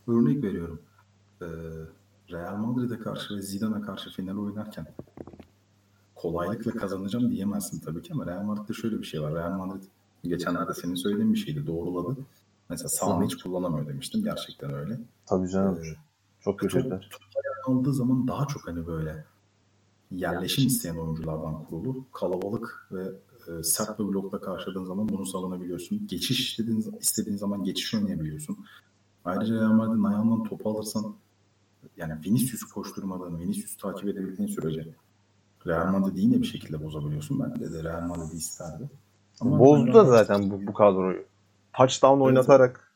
Örnek veriyorum. Ee, Real Madrid'e karşı ve Zidane'a karşı final oynarken kolaylıkla kazanacağım diyemezsin tabii ki ama Real Madrid'de şöyle bir şey var. Real Madrid geçenlerde senin söylediğin bir şeydi doğruladı. Mesela sağını hiç kullanamıyor demiştim. Gerçekten öyle. Tabii canım. Ee, Çok kötüler. aldığı zaman daha çok hani böyle yerleşim isteyen oyunculardan kurulu. Kalabalık ve e, sert bir blokla karşıladığın zaman bunu savunabiliyorsun. Geçiş istediğin, istediğin zaman geçiş oynayabiliyorsun. Ayrıca Real Madrid'in ayağından topu alırsan yani Vinicius'u koşturmadan, Vinicius'u takip edebildiğin sürece Real Madrid'i yine bir şekilde bozabiliyorsun. Ben de, de Real Madrid'i isterdi. Ama Bozdu da zaten bu, bu kadroyu. Touchdown oynatarak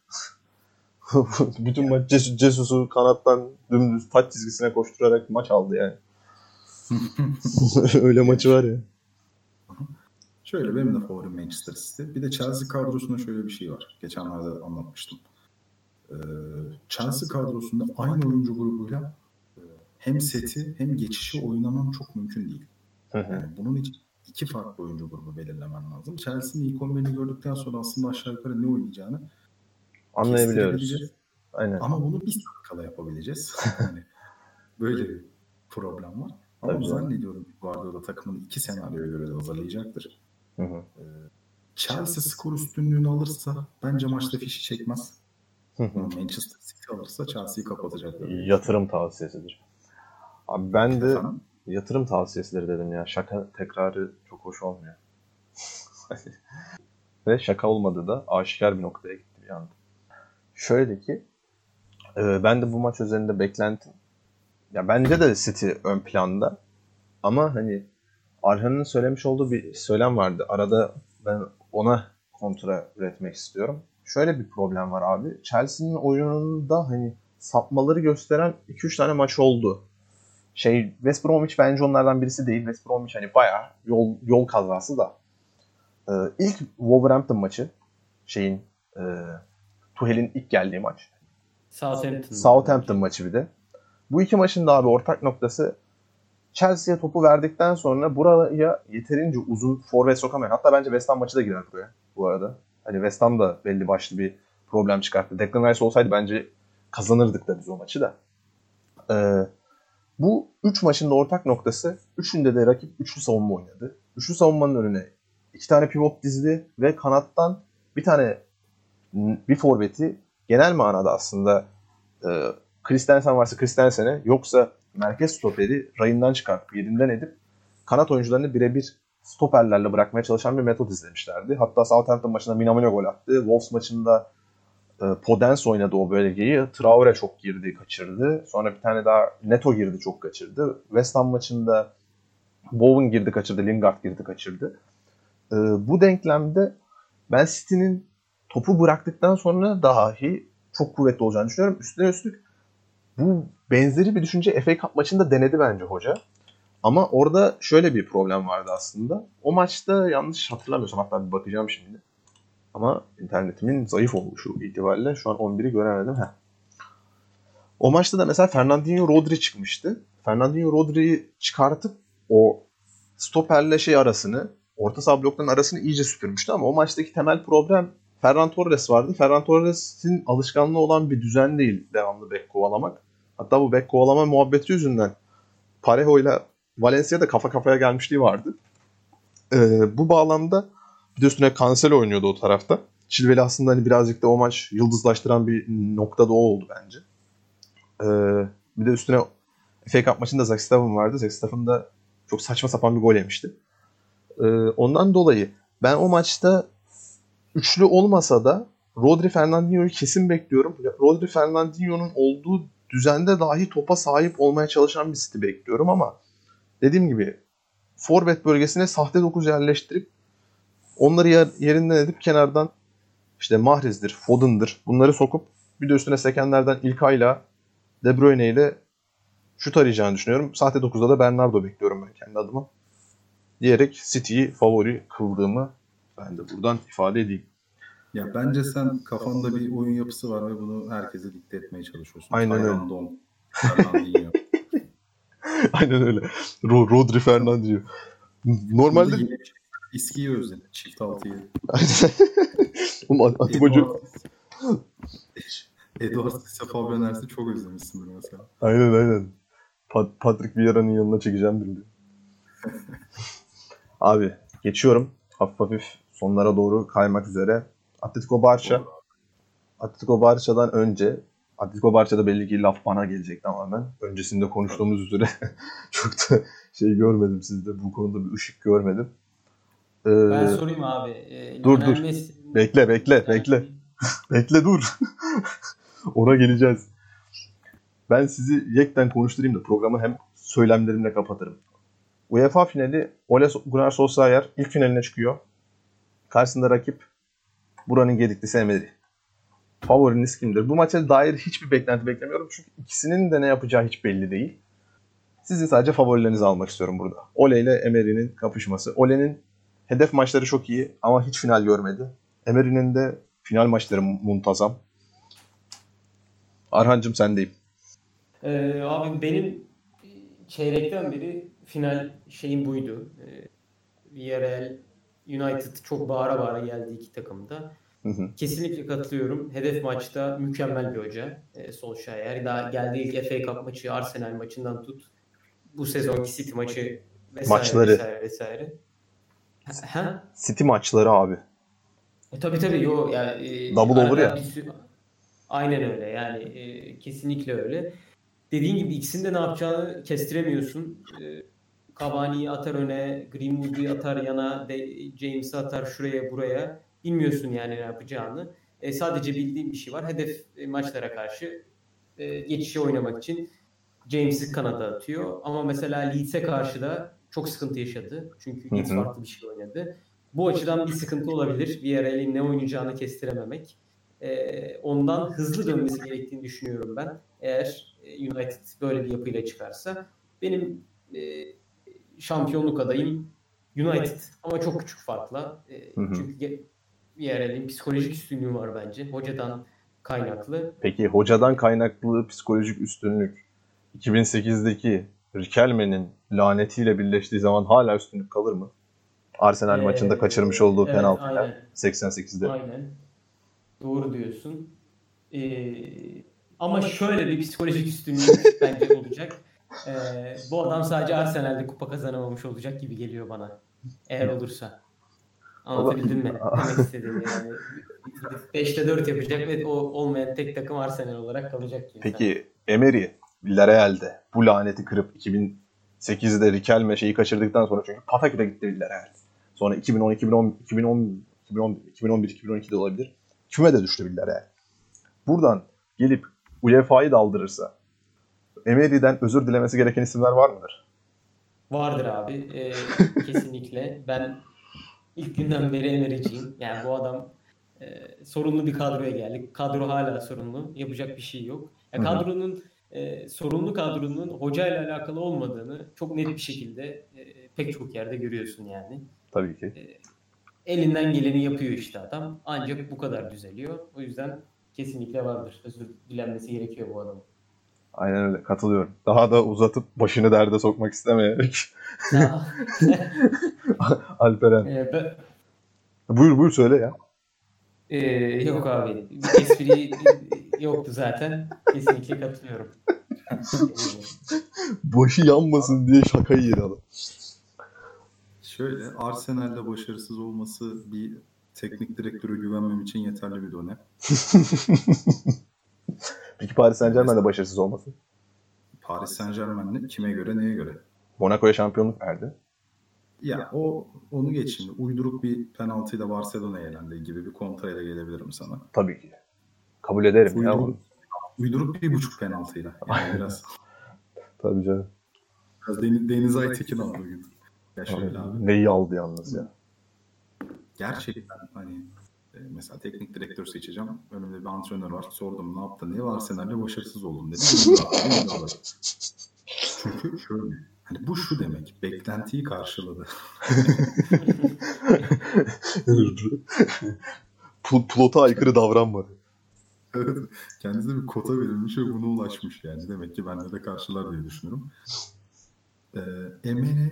*laughs* bütün maç Jesus- Jesus'u kanattan dümdüz taç çizgisine koşturarak maç aldı yani. *laughs* Öyle maçı var ya. Şöyle benim de favorim Manchester City. Bir de Chelsea kadrosunda şöyle bir şey var. Geçenlerde anlatmıştım. Ee, Chelsea kadrosunda aynı oyuncu grubuyla e, hem seti hem geçişi oynamam çok mümkün değil. Hı hı. Yani bunun için iki farklı oyuncu grubu belirlemen lazım. Chelsea'nin ilk 11'ini gördükten sonra aslında aşağı yukarı ne oynayacağını Anlayabiliyoruz. Aynen. Ama bunu bir kala yapabileceğiz. *laughs* Yani böyle bir problem var. Ama Tabii zannediyorum Guardiola takımını iki senaryoya göre de hazırlayacaktır. Hı hı. Chelsea skor üstünlüğünü alırsa bence maçta fişi çekmez. Hı hı. Manchester City alırsa Chelsea'yi kapatacaklar. Yatırım tavsiyesidir. Abi ben de Efendim? Yatırım tavsiyesidir dedim ya. Şaka tekrarı çok hoş olmuyor. *laughs* Ve şaka olmadığı da aşikar bir noktaya gitti bir anda. Şöyle ki e, ben de bu maç üzerinde beklentim. Ya bence de City ön planda. Ama hani Arhan'ın söylemiş olduğu bir söylem vardı. Arada ben ona kontra üretmek istiyorum. Şöyle bir problem var abi. Chelsea'nin oyununda hani sapmaları gösteren 2-3 tane maç oldu. Şey West Bromwich bence onlardan birisi değil. West Bromwich hani bayağı yol yol kazası da. Ee, ilk Wolverhampton maçı şeyin e, Tuchel'in ilk geldiği maç. Southampton. Southampton maçı bir de. Bu iki maçın da abi ortak noktası Chelsea'ye topu verdikten sonra buraya yeterince uzun forvet sokamayan. Hatta bence West Ham maçı da girer buraya bu arada. Hani West Ham da belli başlı bir problem çıkarttı. Declan Rice olsaydı bence kazanırdık da biz o maçı da. Ee, bu üç maçın da ortak noktası üçünde de rakip üçlü savunma oynadı. Üçlü savunmanın önüne iki tane pivot dizdi ve kanattan bir tane bir forveti genel manada aslında e, Christensen varsa Christensen'e yoksa merkez stoperi rayından çıkartıp yerinden edip kanat oyuncularını birebir stoperlerle bırakmaya çalışan bir metot izlemişlerdi. Hatta Southampton maçında Minamino gol attı. Wolves maçında e, Podence oynadı o bölgeyi. Traore çok girdi, kaçırdı. Sonra bir tane daha Neto girdi, çok kaçırdı. West Ham maçında Bowen girdi, kaçırdı. Lingard girdi, kaçırdı. E, bu denklemde ben City'nin topu bıraktıktan sonra dahi çok kuvvetli olacağını düşünüyorum. Üstüne üstlük bu benzeri bir düşünce FA Cup maçında denedi bence hoca. Ama orada şöyle bir problem vardı aslında. O maçta yanlış hatırlamıyorsam hatta bir bakacağım şimdi. Ama internetimin zayıf oluşu itibariyle şu an 11'i göremedim. Heh. O maçta da mesela Fernandinho Rodri çıkmıştı. Fernandinho Rodri'yi çıkartıp o stoperle şey arasını, orta saha bloklarının arasını iyice süpürmüştü ama o maçtaki temel problem Ferran Torres vardı. Ferran Torres'in alışkanlığı olan bir düzen değil devamlı bek kovalamak. Hatta bu bek kovalama muhabbeti yüzünden Parejo ile Valencia'da kafa kafaya gelmişliği vardı. Ee, bu bağlamda bir de üstüne Cancelo oynuyordu o tarafta. Chilwell'i aslında hani birazcık da o maç yıldızlaştıran bir nokta da o oldu bence. Ee, bir de üstüne FA Cup maçında Zach Steffen vardı. Zach Steffen da çok saçma sapan bir gol yemişti. Ee, ondan dolayı ben o maçta üçlü olmasa da Rodri Fernandinho'yu kesin bekliyorum. Rodri Fernandinho'nun olduğu düzende dahi topa sahip olmaya çalışan bir City bekliyorum ama dediğim gibi forvet bölgesine sahte dokuz yerleştirip onları yer, yerinden edip kenardan işte Mahrez'dir, Foden'dır bunları sokup bir de üstüne sekenlerden İlkay'la De Bruyne ile şut arayacağını düşünüyorum. Sahte 9'da da Bernardo bekliyorum ben kendi adıma. Diyerek City'yi favori kıldığımı ben de buradan ifade edeyim. Ya bence sen kafanda bir oyun yapısı var ve bunu herkese dikte etmeye çalışıyorsun. Aynen öyle. *laughs* Aynen öyle. Ro Rodri Fernandinho. Normalde... Bir şey. İskiyi özledim. Çift altıyı. *laughs* Oğlum Atip Hoca... Eduard ise Fabian Ers'i çok özlemişsindir mesela. Aynen aynen. Pat Patrick Vieira'nın yanına çekeceğim birini. *laughs* Abi geçiyorum. Hafif hafif sonlara doğru kaymak üzere. Atletico Barça. Atletico Barça'dan önce Atletico Barça'da belli ki laf bana gelecek tamamen. Öncesinde konuştuğumuz üzere *laughs* çok da şey görmedim sizde. Bu konuda bir ışık görmedim. Ee, ben sorayım abi. Ee, dur dur. Messi... Bekle bekle bekle. *laughs* bekle dur. *laughs* Ona geleceğiz. Ben sizi yekten konuşturayım da programı hem söylemlerimle kapatırım. UEFA finali Ole Gunnar Solskjaer ilk finaline çıkıyor. Karşısında rakip buranın gediklisi Emery. Favoriniz kimdir? Bu maça dair hiçbir beklenti beklemiyorum. Çünkü ikisinin de ne yapacağı hiç belli değil. Sizin sadece favorilerinizi almak istiyorum burada. Ole ile Emery'nin kapışması. Ole'nin hedef maçları çok iyi ama hiç final görmedi. Emery'nin de final maçları muntazam. Arhancım sendeyim. Ee, abi benim çeyrekten beri final şeyim buydu. Ee, Villarreal United çok bağıra bağıra geldi iki takımda. Hı hı. Kesinlikle katılıyorum. Hedef maçta mükemmel bir hoca. E, Solskjaer. Daha geldiği ilk FA Cup maçı, Arsenal maçından tut. Bu sezonki City maçı vesaire Maçları. vesaire vesaire. Ha? City maçları abi. E, tabii tabii. Yo, yani, e, Double over ya. sürü- Aynen öyle. Yani e, kesinlikle öyle. Dediğin gibi ikisinde ne yapacağını kestiremiyorsun. E, Cavani'yi atar öne, Greenwood'u atar yana, de, James'i atar şuraya buraya. Bilmiyorsun yani ne yapacağını. E, sadece bildiğim bir şey var. Hedef e, maçlara karşı e, geçişi oynamak için James'i kanada atıyor. Ama mesela Leeds'e karşı da çok sıkıntı yaşadı. Çünkü hı. farklı bir şey oynadı. Bu açıdan bir sıkıntı olabilir. Villarreal'in ne oynayacağını kestirememek. E, ondan hızlı dönmesi gerektiğini düşünüyorum ben. Eğer e, United böyle bir yapıyla çıkarsa. benim e, şampiyonluk adayım United ama çok küçük farkla. E, çünkü Villarreal'in psikolojik üstünlüğü var bence. Hocadan kaynaklı. Peki hocadan kaynaklı psikolojik üstünlük 2008'deki Riquelme'nin lanetiyle birleştiği zaman hala üstünlük kalır mı? Arsenal Ee, maçında kaçırmış olduğu evet, penaltıyla aynen. 88'de. Aynen. Doğru diyorsun. Ee, ama şöyle bir psikolojik üstünlüğü *laughs* bence olacak. Ee, bu adam sadece Arsenal'de kupa kazanamamış olacak gibi geliyor bana. Eğer olursa. Anlatabildim mi? *laughs* Demek istediğimi yani. 5'te 4 yapacak ve o olmayan tek takım Arsenal olarak kalacak gibi. Peki Emery Villarreal'de bu laneti kırıp 2008'de Riquelme şeyi kaçırdıktan sonra çünkü Patakü'de gitti Villarreal. Sonra 2010, 2010, 2010, 2011, 2011, 2012'de olabilir. Küme de düştü Villarreal. Buradan gelip UEFA'yı daldırırsa Emery'den özür dilemesi gereken isimler var mıdır? Vardır abi. Ee, *laughs* kesinlikle. Ben ilk günden beri Emery'ciyim. Yani bu adam e, sorunlu bir kadroya geldik. Kadro hala sorunlu. Yapacak bir şey yok. Ya Hı hı. E, sorunlu kadronun hocayla alakalı olmadığını çok net bir şekilde e, pek çok yerde görüyorsun yani. Tabii ki. Elinden geleni yapıyor işte adam. Ancak bu kadar düzeliyor. O yüzden kesinlikle vardır. Özür dilenmesi gerekiyor bu adamın. Aynen öyle. Katılıyorum. Daha da uzatıp başını derde sokmak istemeyerek *laughs* *laughs* Alperen. e, ben- Buyur buyur söyle ya. Ee, yok abi. Espri *laughs* yoktu zaten. Kesinlikle katılıyorum. *laughs* Başı yanmasın diye şakayı yedi adam. Şöyle Arsenal'de başarısız olması bir teknik direktöre güvenmem için yeterli bir dönem. *laughs* Peki Paris Saint Germain'de başarısız olması? Paris Saint Germain'le kime göre neye göre? Monaco'ya şampiyonluk verdi. Ya o onu geç şimdi. Uyduruk bir penaltıyla Barcelona'ya elendi gibi bir kontrayla gelebilirim sana. Tabii ki. Kabul ederim ya. Uyduruk, uyduruk bir buçuk penaltıyla. Yani biraz, *laughs* Tabii canım. biraz Deniz, Deniz Aytekin aldı bugün. Ya şöyle abi. Neyi aldı yalnız ya. Gerçekten hani e, mesela teknik direktör seçeceğim. Önümde bir antrenör var. Sordum ne yaptın diye. Arsenal'le başarısız oldum dedi. İmzaladı. *laughs* Çünkü şöyle. Hani bu şu demek. Beklentiyi karşıladı. *laughs* Pl- Plota aykırı davranmadı. Evet, Kendisine bir kota verilmiş ve buna ulaşmış yani. Demek ki bende de karşılar diye düşünüyorum. Ee, Emery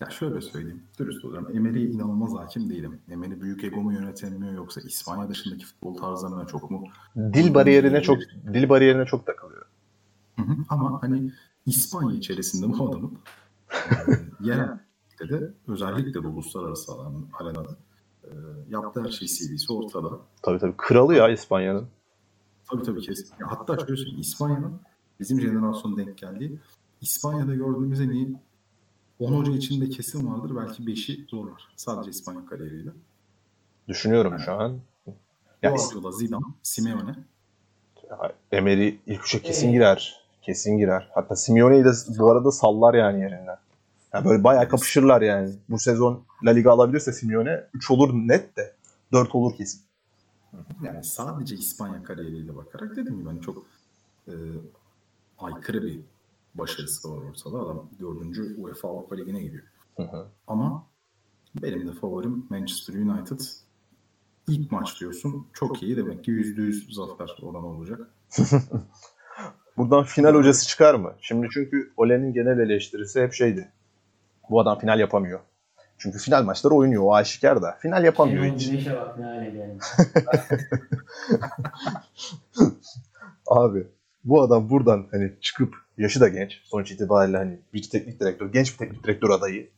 ya şöyle söyleyeyim. Dürüst olurum. Emery'e inanılmaz hakim değilim. Emery büyük ego mu yönetemiyor yoksa İspanya dışındaki futbol tarzlarına çok mu? Dil bariyerine çok dil bariyerine çok takılıyor. Hı hı. Ama hani İspanya içerisinde bu adamın e, yerel de özellikle de uluslararası alan, arenada e, yaptığı her şey CV'si ortada. Tabii tabii. Kralı ya İspanya'nın. Tabii tabii kesin. Ya hatta şöyle söyleyeyim. İspanya'nın bizim jenerasyon denk geldiği İspanya'da gördüğümüz en iyi 10 hoca içinde kesin vardır. Belki 5'i zorlar. Sadece İspanya kariyeriyle. Düşünüyorum şu an. Ya, Guardiola, Zidane, Simeone. Emery ilk üçe kesin girer. Kesin girer. Hatta Simeone'yi de bu arada sallar yani yerinden. Yani böyle bayağı kapışırlar yani. Bu sezon La Liga alabilirse Simeone 3 olur net de 4 olur kesin. Yani sadece İspanya kariyeriyle bakarak dediğim gibi hani çok e, aykırı bir başarısı var ortada. Adam dördüncü UEFA Avrupa Ligi'ne gidiyor. Hı hı. Ama benim de favorim Manchester United. İlk maç diyorsun. Çok iyi. Demek ki %100 zafer oranı olacak. *laughs* Buradan final hocası çıkar mı? Şimdi çünkü Ole'nin genel eleştirisi hep şeydi. Bu adam final yapamıyor. Çünkü final maçları oynuyor. O aşikar da. Final yapamıyor Şenol hiç. Güneş'e bak ne hale geldi. *laughs* Abi bu adam buradan hani çıkıp yaşı da genç. Sonuç itibariyle hani bir teknik direktör, genç bir teknik direktör adayı.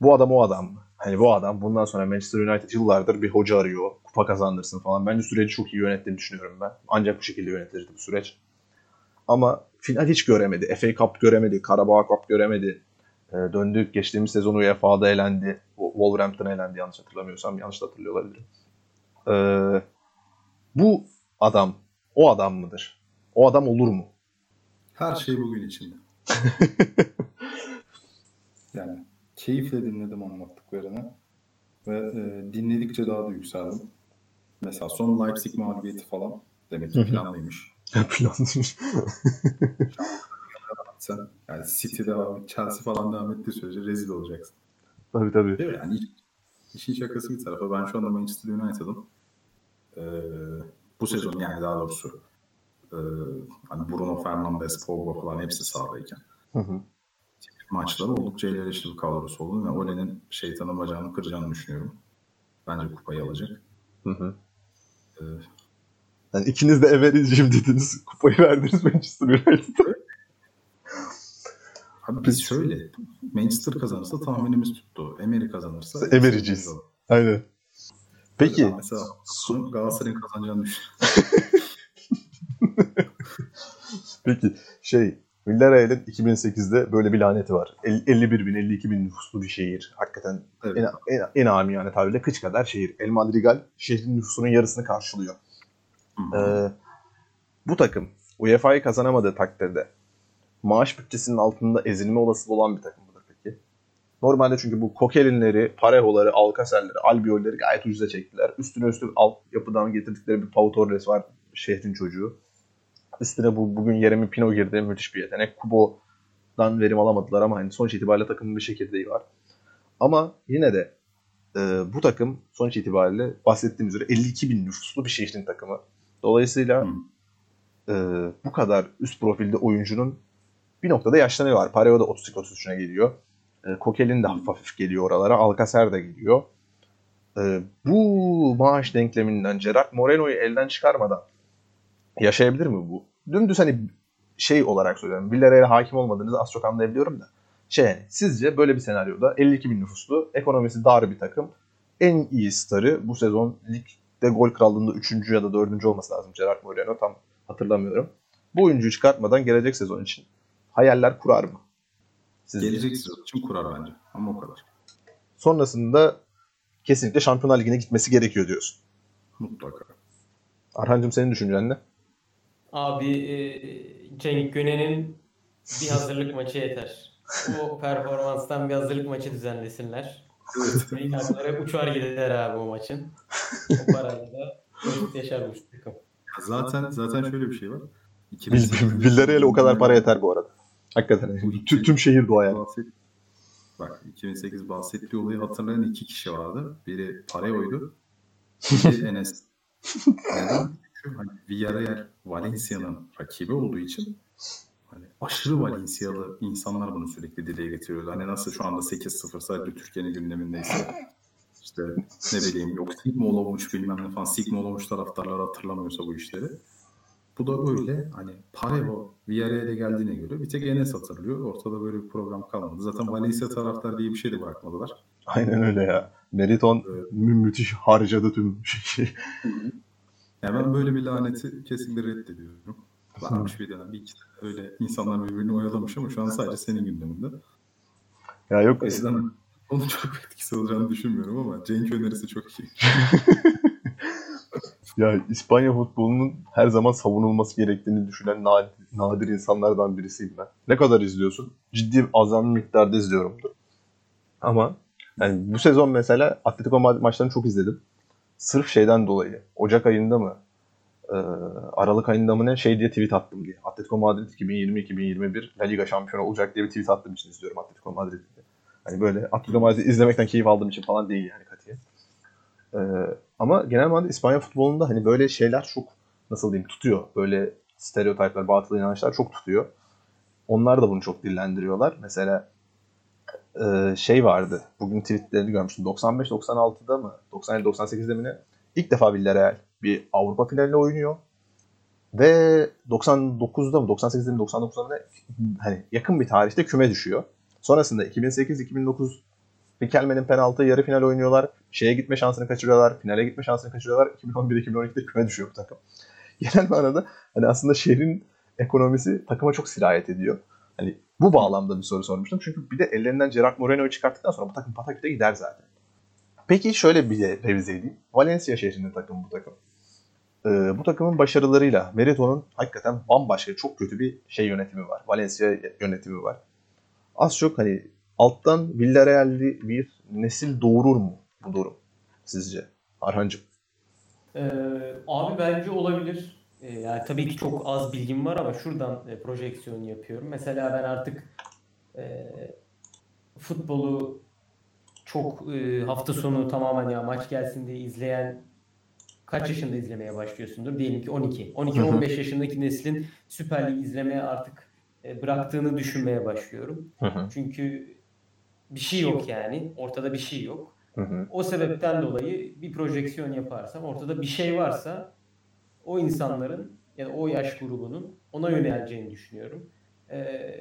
Bu adam o adam mı? Hani bu adam bundan sonra Manchester United yıllardır bir hoca arıyor. Kupa kazandırsın falan. Bence süreci çok iyi yönettiğini düşünüyorum ben. Ancak bu şekilde yönetilirdi bu süreç. Ama final hiç göremedi. FA Cup göremedi. Karabağ Cup göremedi. Ee, döndük. Geçtiğimiz sezon UEFA'da elendi. Wolverhampton'a elendi yanlış hatırlamıyorsam. Yanlış hatırlıyor olabilirim. Ee, bu adam o adam mıdır? O adam olur mu? Her şey bugün içinde. *laughs* yani keyifle dinledim anlattıklarını. Ve e, dinledikçe daha da yükseldim. Mesela son Leipzig mağlubiyeti falan demek ki planlıymış. Planlamış. gitsen. Yani City'de abi Chelsea falan devam ettiği sürece rezil olacaksın. Tabii tabii. Değil mi? Yani iş- işin şakası bir tarafa. Ben şu anda Manchester United'ım. Ee, bu sezon yani daha doğrusu e, hani Bruno Fernandes, Pogba falan hepsi sahadayken Hı hı. maçları oldukça elverişli bir kadrosu oldu ve Ole'nin şeytanın bacağını kıracağını düşünüyorum. Bence kupayı alacak. Hı hı. Ee, Yani ikiniz de Everidge'im dediniz. Kupayı verdiniz Manchester United'a. Abi biz şöyle Manchester kazanırsa tahminimiz tuttu. Emery kazanırsa Emery'ciyiz. Aynen. Peki Ben mesela Galatasaray'ın kazanacağını. *laughs* Peki şey Villarreal'in 2008'de böyle bir laneti var. El- 51 bin 52 bin nüfuslu bir şehir. Hakikaten Evet. en, en, en amiyane tabirle kıç kadar şehir. El Madrigal şehrin nüfusunun yarısını karşılıyor. Ee, bu takım UEFA'yı kazanamadığı takdirde maaş bütçesinin altında ezilme olasılığı olan bir takım mıdır peki? Normalde çünkü bu Kokelinleri, Pareho'ları, Alcacer'leri, Albiol'leri gayet ucuza çektiler. Üstüne üstlük alt yapıdan getirdikleri bir Pau Torres var şehrin çocuğu. Üstüne bu bugün Jeremy Pino girdi. Müthiş bir yetenek. Kubo'dan verim alamadılar ama hani sonuç itibariyle takımın bir çekirdeği var. Ama yine de e, bu takım sonuç itibariyle bahsettiğimiz üzere 52 bin nüfuslu bir şehrin takımı. Dolayısıyla e, bu kadar üst profilde oyuncunun bir noktada yaşlanıyor var. Pareo da 32-33'üne geliyor. E, Kokel'in de hafif hafif geliyor oralara. Alcacer de geliyor. E, bu maaş denkleminden Gerard Moreno'yu elden çıkarmadan yaşayabilir mi bu? Dümdüz hani şey olarak söylüyorum. Villarreal'e hakim olmadığınızı az çok anlayabiliyorum da. Şey yani, sizce böyle bir senaryoda 52 bin nüfuslu, ekonomisi dar bir takım. En iyi starı bu sezon ligde gol krallığında 3. ya da 4. olması lazım Gerard Moreno tam hatırlamıyorum. Bu oyuncuyu çıkartmadan gelecek sezon için hayaller kurar mı? Sizce? Gelecek sezon için kurar bence. Ama o kadar. Sonrasında kesinlikle Şampiyonlar Ligi'ne gitmesi gerekiyor diyorsun. Mutlaka. Arhancığım senin düşüncen ne? Abi e, Cenk Gönen'in bir hazırlık maçı yeter. O *laughs* performanstan bir hazırlık maçı düzenlesinler. Evet. *laughs* Benim hakları uçar gider abi o maçın. O parayla da yaşar bu takım. Zaten zaten şöyle bir şey var. Vill- Villarreal'e o kadar para yeter bu arada. Hakikaten. Tüm, tüm şehir doğaya. Bahset, bak 2008 bahsettiği olayı hatırlayan iki kişi vardı. Biri Pareo'ydu. Biri *laughs* Enes. Neden? Çünkü hani Villarreal Valencia'nın rakibi olduğu için hani aşırı Valencialı insanlar bunu sürekli dile getiriyordu. Hani nasıl şu anda 8-0 sadece Türkiye'nin gündemindeyse *laughs* işte ne bileyim yok Sigma olmuş bilmem ne falan Sigma olmuş taraftarlar hatırlamıyorsa bu işleri. Bu da böyle hani Parevo Villarreal'e geldiğine göre bir tek Enes hatırlıyor. Ortada böyle bir program kalmadı. Zaten Valencia taraftar diye bir şey de bırakmadılar. Aynen öyle ya. Meriton mü- müthiş harcadı tüm şeyi. Yani ben böyle bir laneti kesinlikle reddediyorum. Varmış bir dönem bir iki tane öyle insanlar birbirini oyalamış ama şu an sadece senin gündeminde. Ya yok O yüzden onun çok etkisi olacağını düşünmüyorum ama Cenk önerisi çok iyi. *laughs* ya İspanya futbolunun her zaman savunulması gerektiğini düşünen nadir, nadir insanlardan birisiyim ben. Ne kadar izliyorsun? Ciddi azami miktarda izliyorumdur. Ama yani bu sezon mesela Atletico Madrid maçlarını çok izledim. Sırf şeyden dolayı. Ocak ayında mı? E, Aralık ayında mı ne şey diye tweet attım diye. Atletico Madrid 2020-2021 La Liga şampiyonu olacak diye bir tweet attığım için izliyorum Atletico Madrid'i. Hani böyle Atletico Madrid'i izlemekten keyif aldığım için falan değil yani katiye. Ee, ama genel manada İspanya futbolunda hani böyle şeyler çok nasıl diyeyim tutuyor. Böyle stereotipler, batıl inançlar çok tutuyor. Onlar da bunu çok dillendiriyorlar. Mesela e, şey vardı. Bugün tweetlerini görmüştüm. 95-96'da mı? 97-98'de mi ne? İlk defa Villarreal bir Avrupa finaline oynuyor. Ve 99'da mı 98'de mi 99'da mı? Hani yakın bir tarihte küme düşüyor. Sonrasında 2008-2009 Riquelme'nin penaltı yarı final oynuyorlar. Şeye gitme şansını kaçırıyorlar. Finale gitme şansını kaçırıyorlar. 2011-2012'de küme düşüyor bu takım. *laughs* Genel manada hani aslında şehrin ekonomisi takıma çok sirayet ediyor. Hani bu bağlamda bir soru sormuştum. Çünkü bir de ellerinden Gerard Moreno'yu çıkarttıktan sonra bu takım pataküte gider zaten. Peki şöyle bir revize edeyim. Valencia şehrinin takımı bu takım. Ee, bu takımın başarılarıyla Merito'nun hakikaten bambaşka çok kötü bir şey yönetimi var. Valencia yönetimi var. Az çok hani alttan Villarreal'li bir nesil doğurur mu bu durum sizce? Arhancığım. Ee, abi bence olabilir. e, yani tabii ki çok az bilgim var ama şuradan e, projeksiyon yapıyorum. Mesela ben artık e, futbolu çok e, hafta sonu tamamen ya maç gelsin diye izleyen kaç yaşında izlemeye başlıyorsundur? Diyelim ki 12. 12-15 yaşındaki neslin Süper Lig izlemeye artık e, bıraktığını düşünmeye başlıyorum. Çünkü bir şey yok yani. Ortada bir şey yok. O sebepten dolayı bir projeksiyon yaparsam ortada bir şey varsa o insanların ya da o yaş grubunun ona yöneleceğini düşünüyorum. Ee,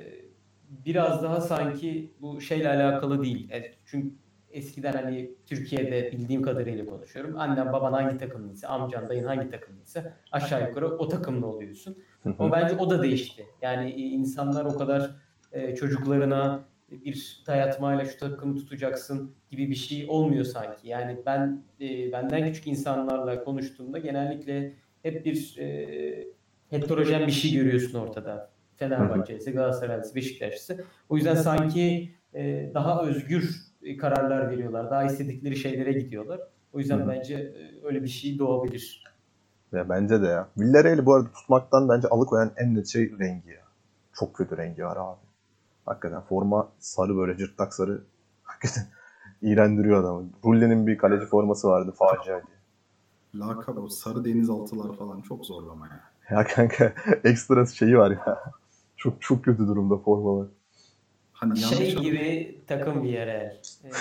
biraz daha sanki bu şeyle alakalı değil. E, çünkü eskiden hani Türkiye'de bildiğim kadarıyla konuşuyorum. Annen baban hangi takımlıysa, amcan dayın hangi takımlıysa aşağı yukarı o takımlı oluyorsun. Ama bence o da değişti. Yani insanlar o kadar e, çocuklarına bir dayatmayla şu takımı tutacaksın gibi bir şey olmuyor sanki. Yani ben e, benden küçük insanlarla konuştuğumda genellikle hep bir e, heterojen bir şey görüyorsun ortada. Fenerbahçe'si, Galatasaray'sı, Beşiktaş'sı. O yüzden sanki e, daha özgür kararlar veriyorlar. Daha istedikleri şeylere gidiyorlar. O yüzden Hı-hı. bence e, öyle bir şey doğabilir. Ya bence de ya. Villarreal'i bu arada tutmaktan bence alıkoyan en net şey rengi ya. Çok kötü rengi var abi. Hakikaten forma sarı böyle cırtlak sarı. *laughs* Hakikaten iğrendiriyor adamı. Rulle'nin bir kaleci forması vardı facia diye. Lakap o sarı denizaltılar falan çok zorlama ya. Ya kanka *laughs* ekstra şeyi var ya. Çok çok kötü durumda formalar. Hani şey gibi takım bir yere. E,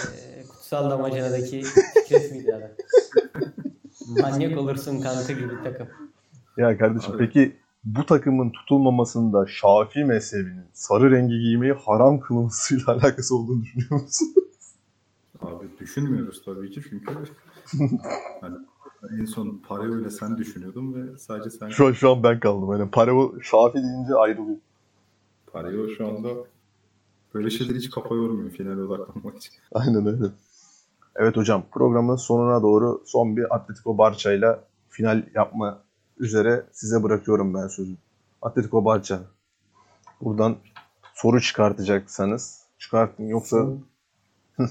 kutsal damacanadaki Fikret *laughs* miydi adı? *laughs* Manyak olursun kanka gibi takım. Ya kardeşim Abi. peki bu takımın tutulmamasında Şafii mezhebinin sarı rengi giymeyi haram kılmasıyla *laughs* alakası olduğunu düşünüyor musun? Abi düşünmüyoruz tabii ki çünkü hani en son para öyle sen düşünüyordun ve sadece sen... Şu an, şu an ben kaldım. Yani para Şafi deyince ayrılıyor. Parayı şu anda böyle şeyler hiç kafa yormuyor finale odaklanmak için. *laughs* Aynen öyle. Evet hocam programın sonuna doğru son bir Atletico Barça ile final yapma üzere size bırakıyorum ben sözü. Atletico Barça. Buradan soru çıkartacaksanız çıkartın yoksa *laughs*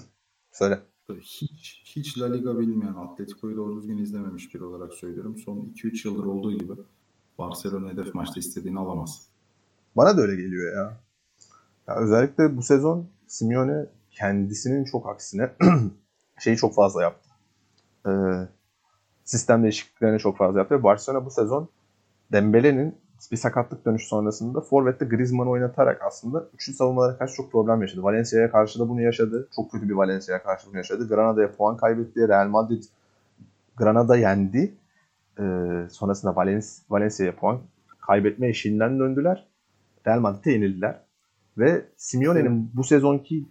söyle. Hiç, hiç La Liga bilmeyen Atletico'yu doğru düzgün izlememiş biri olarak söylüyorum. Son 2-3 yıldır olduğu gibi Barcelona hedef maçta istediğini alamaz. Bana da öyle geliyor ya. Ya özellikle bu sezon Simeone kendisinin çok aksine *clears throat* şeyi çok fazla yaptı. Ee, sistem değişikliklerini çok fazla yaptı. Barcelona bu sezon Dembele'nin bir sakatlık dönüşü sonrasında Forvet'te Griezmann'ı oynatarak aslında üçlü savunmalara karşı çok problem yaşadı. Valencia'ya karşı da bunu yaşadı. Çok kötü bir Valencia'ya karşı bunu yaşadı. Granada'ya puan kaybetti. Real Madrid Granada yendi. Ee, sonrasında Valencia, Valencia'ya puan kaybetme eşiğinden döndüler. Real Madrid'e yenildiler. Ve Simeone'nin bu sezonki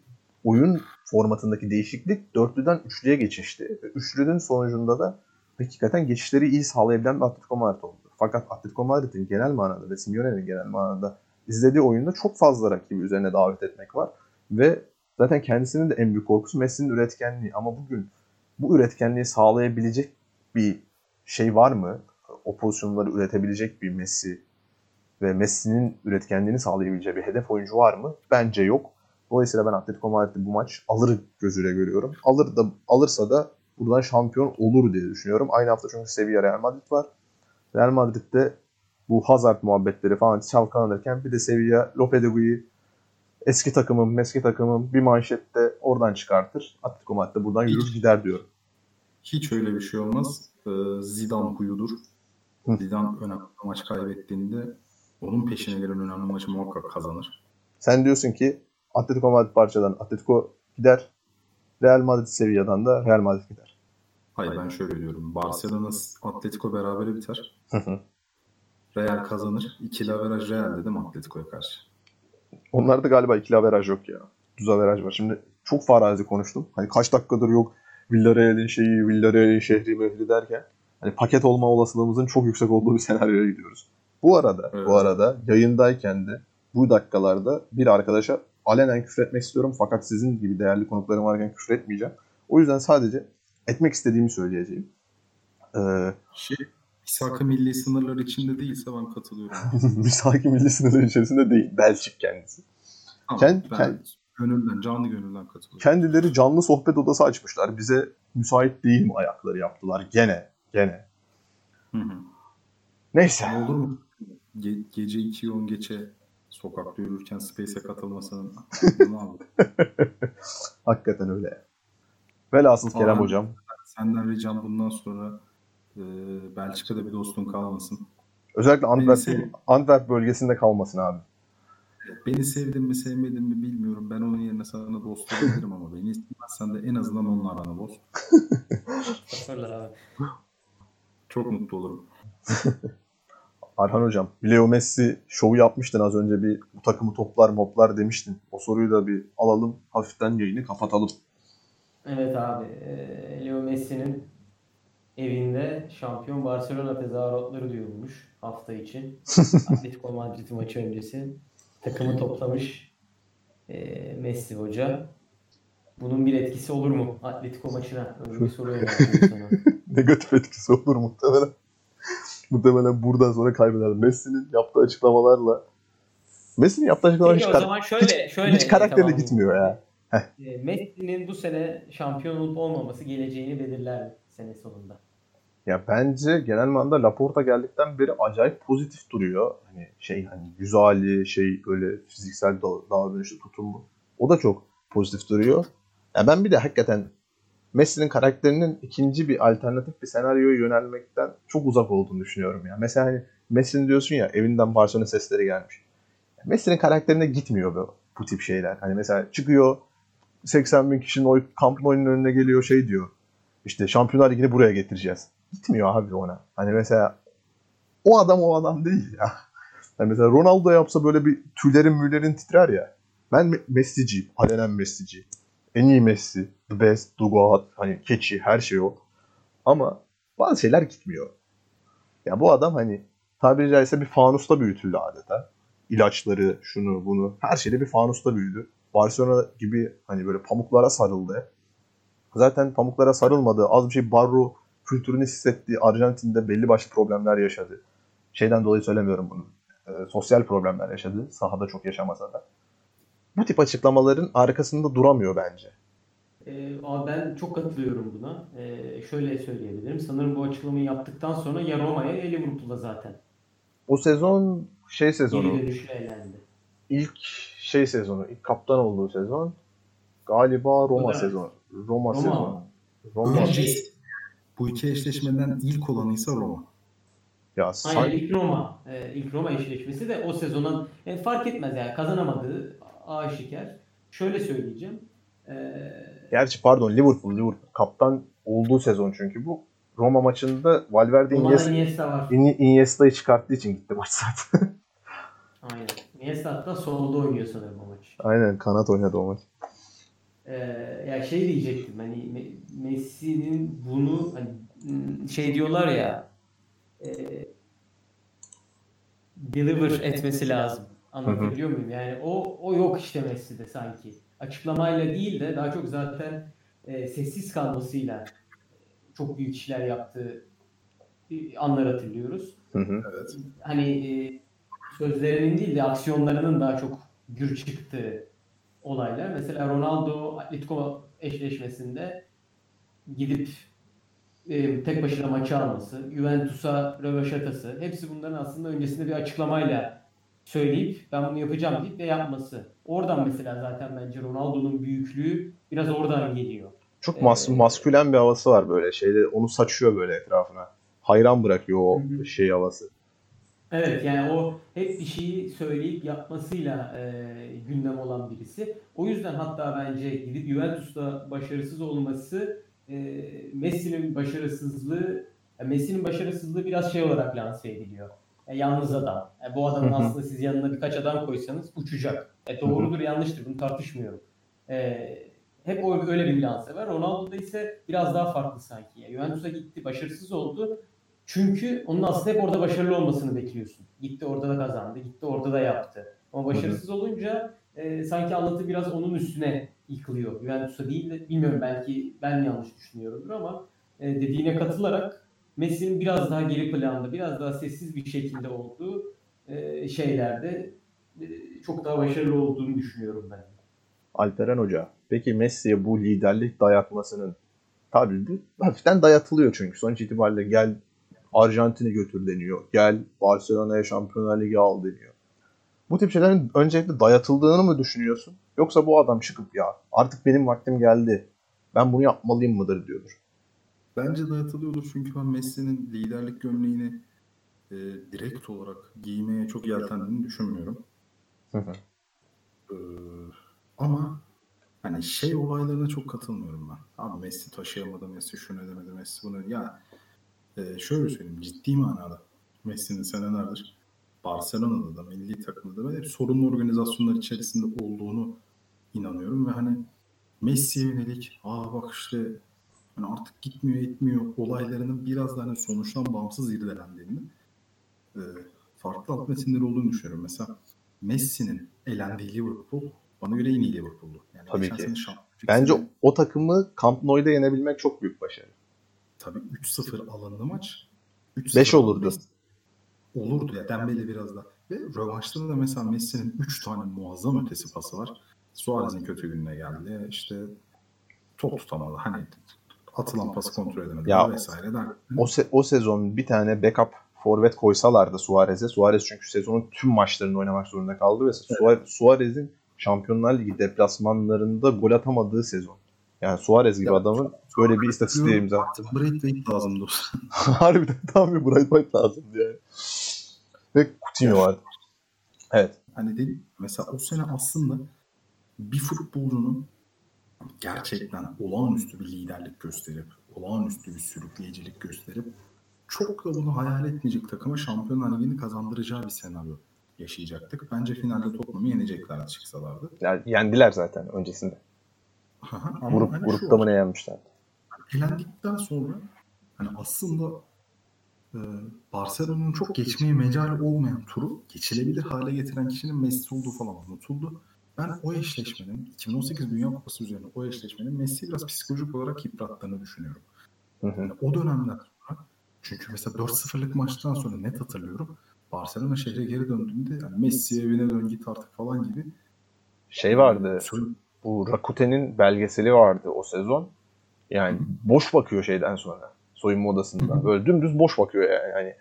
oyun formatındaki değişiklik dörtlüden üçlüye geçişti. Üçlünün sonucunda da hakikaten geçişleri iyi sağlayabilen bir Atletico Madrid oldu. Fakat Atletico Madrid'in genel manada ve Simeone'nin genel manada izlediği oyunda çok fazla rakibi üzerine davet etmek var. Ve zaten kendisinin de en büyük korkusu Messi'nin üretkenliği. Ama bugün bu üretkenliği sağlayabilecek bir şey var mı? O pozisyonları üretebilecek bir Messi ve Messi'nin üretkenliğini sağlayabileceği bir hedef oyuncu var mı? Bence yok. Dolayısıyla ben Atletico Madrid'i bu maç alır gözüyle görüyorum. Alır da alırsa da buradan şampiyon olur diye düşünüyorum. Aynı hafta çünkü Sevilla Real Madrid var. Real Madrid'de bu Hazard muhabbetleri falan çalkalanırken bir de Sevilla Lopetegu'yu eski takımım, eski takımım bir manşette oradan çıkartır. Atletico Madrid'de buradan yürür gider diyorum. Hiç öyle bir şey olmaz. Ee, Zidane huyudur. Zidane önemli maç kaybettiğinde onun peşine gelen önemli maçı muhakkak kazanır. Sen diyorsun ki Atletico Madrid parçadan Atletico gider. Real Madrid Sevilla'dan da Real Madrid gider. Hayır ben şöyle diyorum. Barcelona Atletico berabere biter. Real kazanır. İkili averaj Real dedim Atletico'ya karşı. Onlarda galiba ikili averaj yok ya. Düz averaj var. Şimdi çok farazi konuştum. Hani kaç dakikadır yok Villarreal'in şeyi, Villarreal'in şehri mehri derken hani paket olma olasılığımızın çok yüksek olduğu bir senaryoya gidiyoruz. Bu arada, evet. bu arada yayındayken de bu dakikalarda bir arkadaşa alenen küfür etmek istiyorum fakat sizin gibi değerli konuklarım varken küfür etmeyeceğim. O yüzden sadece etmek istediğimi söyleyeceğim. Ee, şey, Misaki milli sınırlar içinde değilse ben katılıyorum. *laughs* Misaki milli sınırlar içerisinde değil. Belçik kendisi. Tamam, Kend, ben kend, gönülden, canlı gönülden katılıyorum. Kendileri canlı sohbet odası açmışlar. Bize müsait değil mi ayakları yaptılar. Gene, gene. Hı hı. Neyse. Ne olur mu? Ge- gece 2'yi 10 geçe sokakta yürürken Space'e katılmasının? *laughs* Hakikaten öyle. Velhasıl Kerem Aa. hocam. Senden ricam bundan sonra e, Belçika'da bir dostun kalmasın. Özellikle Antwerp, sev- Antwerp bölgesinde kalmasın abi. Beni sevdin mi sevmedin mi bilmiyorum. Ben onun yerine sana dost olabilirim ama beni istemezsen de en azından onunla aranı boz. Abi. Çok mutlu olurum. *laughs* Arhan hocam, Leo Messi şovu yapmıştın az önce bir bu takımı toplar moplar demiştin. O soruyu da bir alalım. Hafiften yayını kapatalım. Evet abi. eee, Leo Messi'nin evinde şampiyon Barcelona tezahüratları duyulmuş hafta için. *laughs* Atletico Madrid maçı öncesi. Takımı toplamış eee, Messi hoca. Bunun bir etkisi olur mu Atletico maçına? Öyle bir *laughs* soru sana. Negatif etkisi olur muhtemelen. Muhtemelen buradan sonra kaybeder. Messi'nin yaptığı açıklamalarla Messi'nin yaptığı açıklamalar hiç, o zaman şöyle şöyle hiç karakterine tamamlayayım. gitmiyor ya. E, Messi'nin bu sene şampiyon olup olmaması geleceğini belirler sene sonunda? Ya bence genel manada Laporta geldikten beri acayip pozitif duruyor. Hani şey hani yüz hali, şey böyle fiziksel da- davranışı, tutumu. O da çok pozitif duruyor. Ya ben bir de hakikaten Messi'nin karakterinin ikinci bir alternatif bir senaryoya yönelmekten çok uzak olduğunu düşünüyorum ya. Mesela hani Messi'nin diyorsun ya evinden Barcelona sesleri gelmiş. Messi'nin karakterine gitmiyor bu, bu tip şeyler. Hani mesela çıkıyor 80 bin kişinin oy kamp oyunun önüne geliyor şey diyor. İşte Şampiyonlar Ligi'ni buraya getireceğiz. Gitmiyor abi ona. Hani mesela o adam o adam değil ya. *laughs* Hani mesela Ronaldo yapsa böyle bir tüylerin müylerin titrer ya. Ben Me- Messi'ciyim. Alenen Messi'ci. En iyi Messi. The best. God. Hani keçi. Her şey o. Ama bazı şeyler gitmiyor. Ya bu adam hani tabiri caizse bir fanusta büyütüldü adeta. İlaçları, şunu bunu. Her şeyde bir fanusta büyüdü. Barcelona gibi hani böyle pamuklara sarıldı. Zaten pamuklara sarılmadı. Az bir şey barro kültürünü hissettiği Arjantin'de belli başlı problemler yaşadı. Şeyden dolayı söylemiyorum bunu. Ee, sosyal problemler yaşadı. Sahada çok yaşamasa da. Bu tip açıklamaların arkasında duramıyor bence. E, abi ben çok katılıyorum buna. E, şöyle söyleyebilirim. Sanırım bu açıklamayı yaptıktan sonra ya Roma'ya ya Liverpool'a zaten O sezon şey sezonu. geri dönüşle elendi. ilk şey sezonu. ilk kaptan olduğu sezon. Galiba Roma da- sezonu. Roma, Roma sezonu. Roma. Roma. şey, Bu iki eşleşmeden ilk olanıysa Roma. Ya hayır sanki ilk Roma. E, ilk Roma eşleşmesi de o sezonun e, fark etmez yani kazanamadığı aşikar. Şöyle söyleyeceğim. E, Gerçi pardon Liverpool, Liverpool. Kaptan olduğu sezon çünkü bu. Roma maçında Valverde Iniesta, Iniesta var. Ini- Iniesta'yı çıkarttığı için gitti maç zaten. *laughs* Aynen. Iniesta hatta solda oynuyor sanırım o maç. Aynen kanat oynadı o maç. Ee, ya şey diyecektim hani Me- Messi'nin bunu hani m, şey diyorlar ya e, deliver etmesi lazım. Anlatabiliyor muyum? Yani o o yok işte Messi'de sanki. Açıklamayla değil de daha çok zaten e, sessiz kalmasıyla çok büyük işler yaptığı e, anlar hatırlıyoruz. Hı hı. Evet. Hani e, sözlerinin değil de aksiyonlarının daha çok gür çıktığı olaylar. Mesela Ronaldo Atletico eşleşmesinde gidip e, tek başına maçı alması, Juventus'a röveşatası, hepsi bunların aslında öncesinde bir açıklamayla söyleyip ben bunu yapacağım deyip de yapması. Oradan mesela zaten bence Ronaldo'nun büyüklüğü biraz oradan geliyor. Çok mas- Ee, maskülen bir havası var böyle şeyde. Onu saçıyor böyle etrafına. Hayran bırakıyor o hı. şey havası. Evet yani o hep bir şeyi söyleyip yapmasıyla e, gündem olan birisi. O yüzden hatta bence gidip Juventus'ta başarısız olması e, Messi'nin başarısızlığı yani Messi'nin başarısızlığı biraz şey olarak lanse ediliyor. E, yalnız adam. E, bu adamın aslında siz yanına birkaç adam koysanız uçacak. E, doğrudur yanlıştır bunu tartışmıyorum. E, hep o, öyle bir lanse var. Ronaldo'da ise biraz daha farklı sanki. Yani Juventus'a gitti başarısız oldu. Çünkü onun aslında hep orada başarılı olmasını bekliyorsun. Gitti orada da kazandı, gitti orada da yaptı. Ama başarısız olunca e, sanki anlatı biraz onun üstüne yıkılıyor. Juventus'a değil de bilmiyorum belki ben yanlış düşünüyorumdur ama e, dediğine katılarak Messi'nin biraz daha geri planda, biraz daha sessiz bir şekilde olduğu e, şeylerde e, çok daha başarılı olduğunu düşünüyorum ben. Alperen Hoca. Peki Messi'ye bu liderlik dayatmasının tabii bu hafiften dayatılıyor çünkü sonuç itibariyle gel Arjantin'e götür deniyor. Gel Barcelona'ya Şampiyonlar Ligi al deniyor. Bu tip şeylerin öncelikle dayatıldığını mı düşünüyorsun? Yoksa bu adam çıkıp ya artık benim vaktim geldi. Ben bunu yapmalıyım mıdır diyordur. Bence dayatılıyordur çünkü ben Messi'nin liderlik gömleğini e, direkt olarak giymeye çok yeltendiğini düşünmüyorum. Hı hı. Ee, ama hani şey olaylarına çok katılmıyorum ben. Abi Messi taşıyamadı, Messi şunu edemedi, Messi bunu. Ya e, şöyle söyleyeyim ciddi manada Messi'nin senelerdir Barcelona'da da milli takımda da hep sorunlu organizasyonlar içerisinde olduğunu inanıyorum ve hani Messi'ye yönelik aa bak işte hani artık gitmiyor etmiyor olaylarının biraz da hani sonuçtan bağımsız irdelendiğini e, farklı alt metinleri olduğunu düşünüyorum. Mesela Messi'nin elendiği Liverpool bana göre en iyi Liverpool'du. Yani Tabii ki. sene Bence o takımı Camp Nou'da yenebilmek çok büyük başarı. tabii 3-0 alındı maç. 3-0 Beş olurdu. Messi- Olurdu ya Dembele biraz da. Ve rövanşta da mesela Messi'nin 3 tane muazzam ötesi pası var. Suarez'in kötü gününe geldi. İşte top tutamadı. Hani atılan pası kontrol edemedi Ya, vesaire derken. O, se- o sezon bir tane backup forvet koysalardı Suarez'e. Suarez çünkü sezonun tüm maçlarını oynamak zorunda kaldı ve Suarez- Suarez'in Şampiyonlar Ligi deplasmanlarında gol atamadığı sezon. Yani Suarez gibi Ya, adamın böyle bir istatistiğe imza attı. Braithwaite lazımdı. *laughs* Harbiden tam bir Bright White lazım yani. Ve Coutinho vardı. Evet. Hani dedim mesela o sene aslında bir futbolcunun gerçekten olağanüstü bir liderlik gösterip, olağanüstü bir sürükleyicilik gösterip çok da bunu hayal etmeyecek takıma Şampiyonlar Ligi'ni kazandıracağı bir senaryo yaşayacaktık. Bence finalde Tottenham'ı yeneceklerdi çıksalardı. Yani yendiler zaten öncesinde. Grup, hani grupta mı ne yenmişlerdi? elendikten sonra hani aslında e, Barcelona'nın çok geçmeye mecal olmayan turu geçilebilir hale getiren kişinin Messi olduğu falan unutuldu. Ben o eşleşmenin 2018 Dünya Kupası üzerine o eşleşmenin Messi'yi biraz psikolojik olarak yıprattığını düşünüyorum. Hı hı. Yani o dönemden sonra çünkü mesela 4-0'lık maçtan sonra net hatırlıyorum. Barcelona şehre geri döndüğünde yani Messi evine dön git artık falan gibi Şey vardı. Bu Rakuten'in belgeseli vardı o sezon. Yani boş bakıyor şeyden sonra. Soyunma odasında. Böyle dümdüz boş bakıyor yani. yani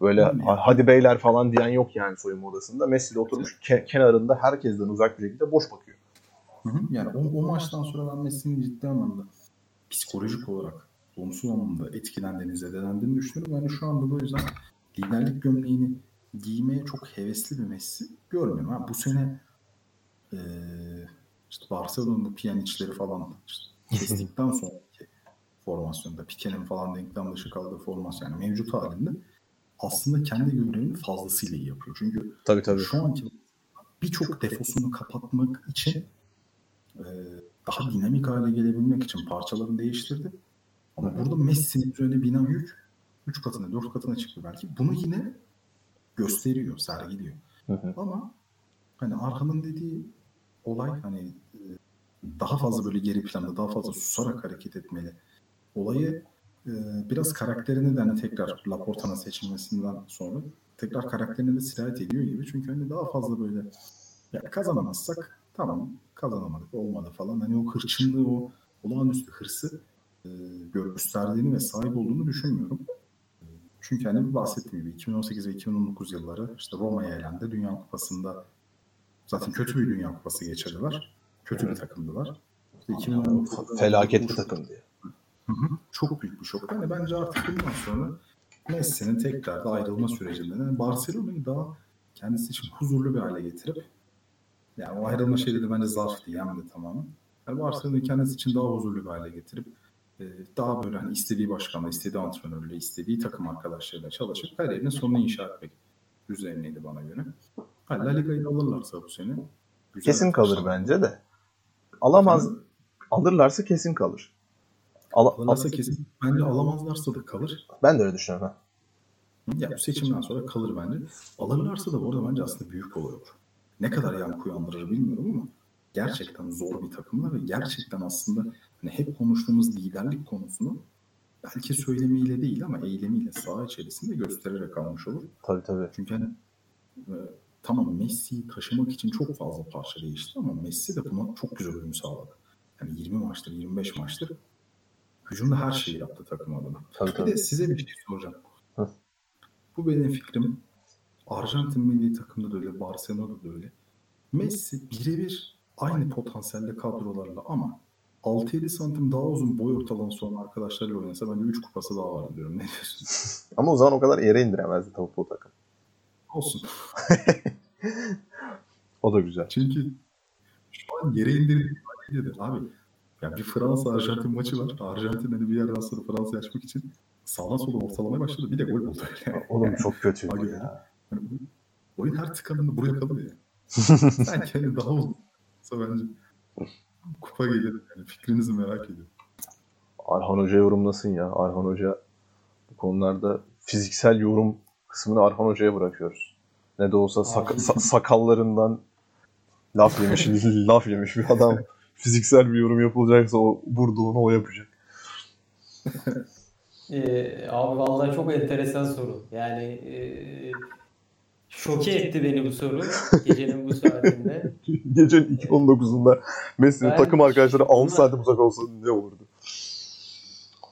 böyle Öyle ya. hadi beyler falan diyen yok yani soyunma odasında. Messi de oturmuş ke- kenarında herkesten uzak bir şekilde boş bakıyor. Hı hı. Yani o, o maçtan sonra ben Messi'nin ciddi anlamda psikolojik olarak olumsuz anlamda etkilendiğini, zedelendiğini düşünüyorum. Yani şu anda da o yüzden liderlik gömleğini giymeye çok hevesli bir Messi görmüyorum. Ha, bu sene eee işte Barcelona'da Pjanic'leri falan işte *laughs* kestikten sonraki formasyonda Pique'nin falan denklem dışı kaldığı formasyon yani mevcut halinde aslında kendi görevini fazlasıyla iyi yapıyor. Çünkü Tabii tabii. şu anki birçok defosunu kapatmak için e, daha dinamik hale gelebilmek için parçalarını değiştirdi. Ama burada Messi'nin üzerine binen yük 3 katına 4 katına çıktı belki. Bunu yine gösteriyor, sergiliyor. Hı hı. Ama hani Arhan'ın dediği olay hani e, daha fazla böyle geri planda daha fazla susarak hareket etmeli. Olayı e, biraz karakterini de hani tekrar Laporta'nın seçilmesinden sonra tekrar karakterine de sirayet ediyor gibi. Çünkü hani daha fazla böyle ya kazanamazsak tamam kazanamadık olmadı falan. Hani o hırçınlığı o olağanüstü hırsı e, gösterdiğini ve sahip olduğunu düşünmüyorum. Çünkü hani bahsettiğim gibi 2018 ve 2019 yılları işte Roma'ya elendi. Dünya Kupası'nda zaten kötü bir Dünya Kupası geçirdiler. Kötü bir takımdılar. İşte 2019'da Felaket bir takım diye. Hı hı. Çok büyük bir şok. Yani bence artık bundan sonra Messi'nin tekrar da ayrılma sürecinde yani Barcelona'yı daha kendisi için huzurlu bir hale getirip yani o ayrılma şeyleri de bence zarftı yani de tamamen. Yani Barcelona'yı kendisi için daha huzurlu bir hale getirip e, daha böyle hani istediği başkanla, istediği antrenörle, istediği takım arkadaşlarıyla çalışıp kariyerinin sonunu inşa etmek üzerineydi bana göre. Ha, La Liga'yı alırlarsa bu sene güzel Kesin kalır bence de. Alamaz. Efendim? Alırlarsa kesin kalır. Al, Alırlarsa kesin. Bence alamazlarsa da kalır. ben de öyle düşünüyorum. ha. Ya bu seçimden sonra kalır bence. Alırlarsa da orada bence aslında büyük olay olur. Ne kadar yankı uyandırır bilmiyorum ama gerçekten zor bir takımlar ve gerçekten aslında hani hep konuştuğumuz liderlik konusunu belki söylemiyle değil ama eylemiyle saha içerisinde göstererek almış olur. Tabii tabii. Çünkü hani e, tamam Messi'yi taşımak için çok fazla parça değişti ama Messi de buna çok güzel uyum sağladı. Yani 20 maçtır, 25 maçtır hücumda her şeyi yaptı takım adına. Tabii Bir tabii. de size bir şey soracağım. Hı. Bu benim fikrim. Arjantin milli takımda da öyle, Barcelona'da da öyle. Messi birebir aynı potansiyelde kadrolarla ama 6-7 santim daha uzun boy ortalaması olan arkadaşlarıyla oynasa bence 3 kupası daha var diyorum. Ne diyorsun? *laughs* Ama o zaman o kadar yere indiremezdi topu o takım. Olsun. *laughs* O da güzel. Çünkü şu an yere indirildiği halde abi yani bir Fransa Arjantin maçı var. Arjantin hani bir yerden sonra Fransa'yı açmak için sağdan sola ortalamaya başladı. Bir de gol buldu. Yani. *laughs* Oğlum çok Abi, ya. Yani oyun her tıkanında buraya kalıyor ya. *laughs* Sanki hani daha uzun. bence kupa gelir. Yani fikrinizi merak ediyorum. Arhan Hoca yorumlasın ya. Arhan Hoca bu konularda fiziksel yorum kısmını Arhan Hoca'ya bırakıyoruz. Ne de olsa sak- sa- sakallarından laf yemiş, *laughs* laf yemiş bir adam. Fiziksel bir yorum yapılacaksa o onu o yapacak. *laughs* Ee, abi vallahi çok enteresan soru. Yani e, şoke etti beni bu soru gecenin bu saatinde. *laughs* Gecenin 2.19'unda Messi'nin Ben- takım arkadaşları 6 santim uzak olsa ne olurdu?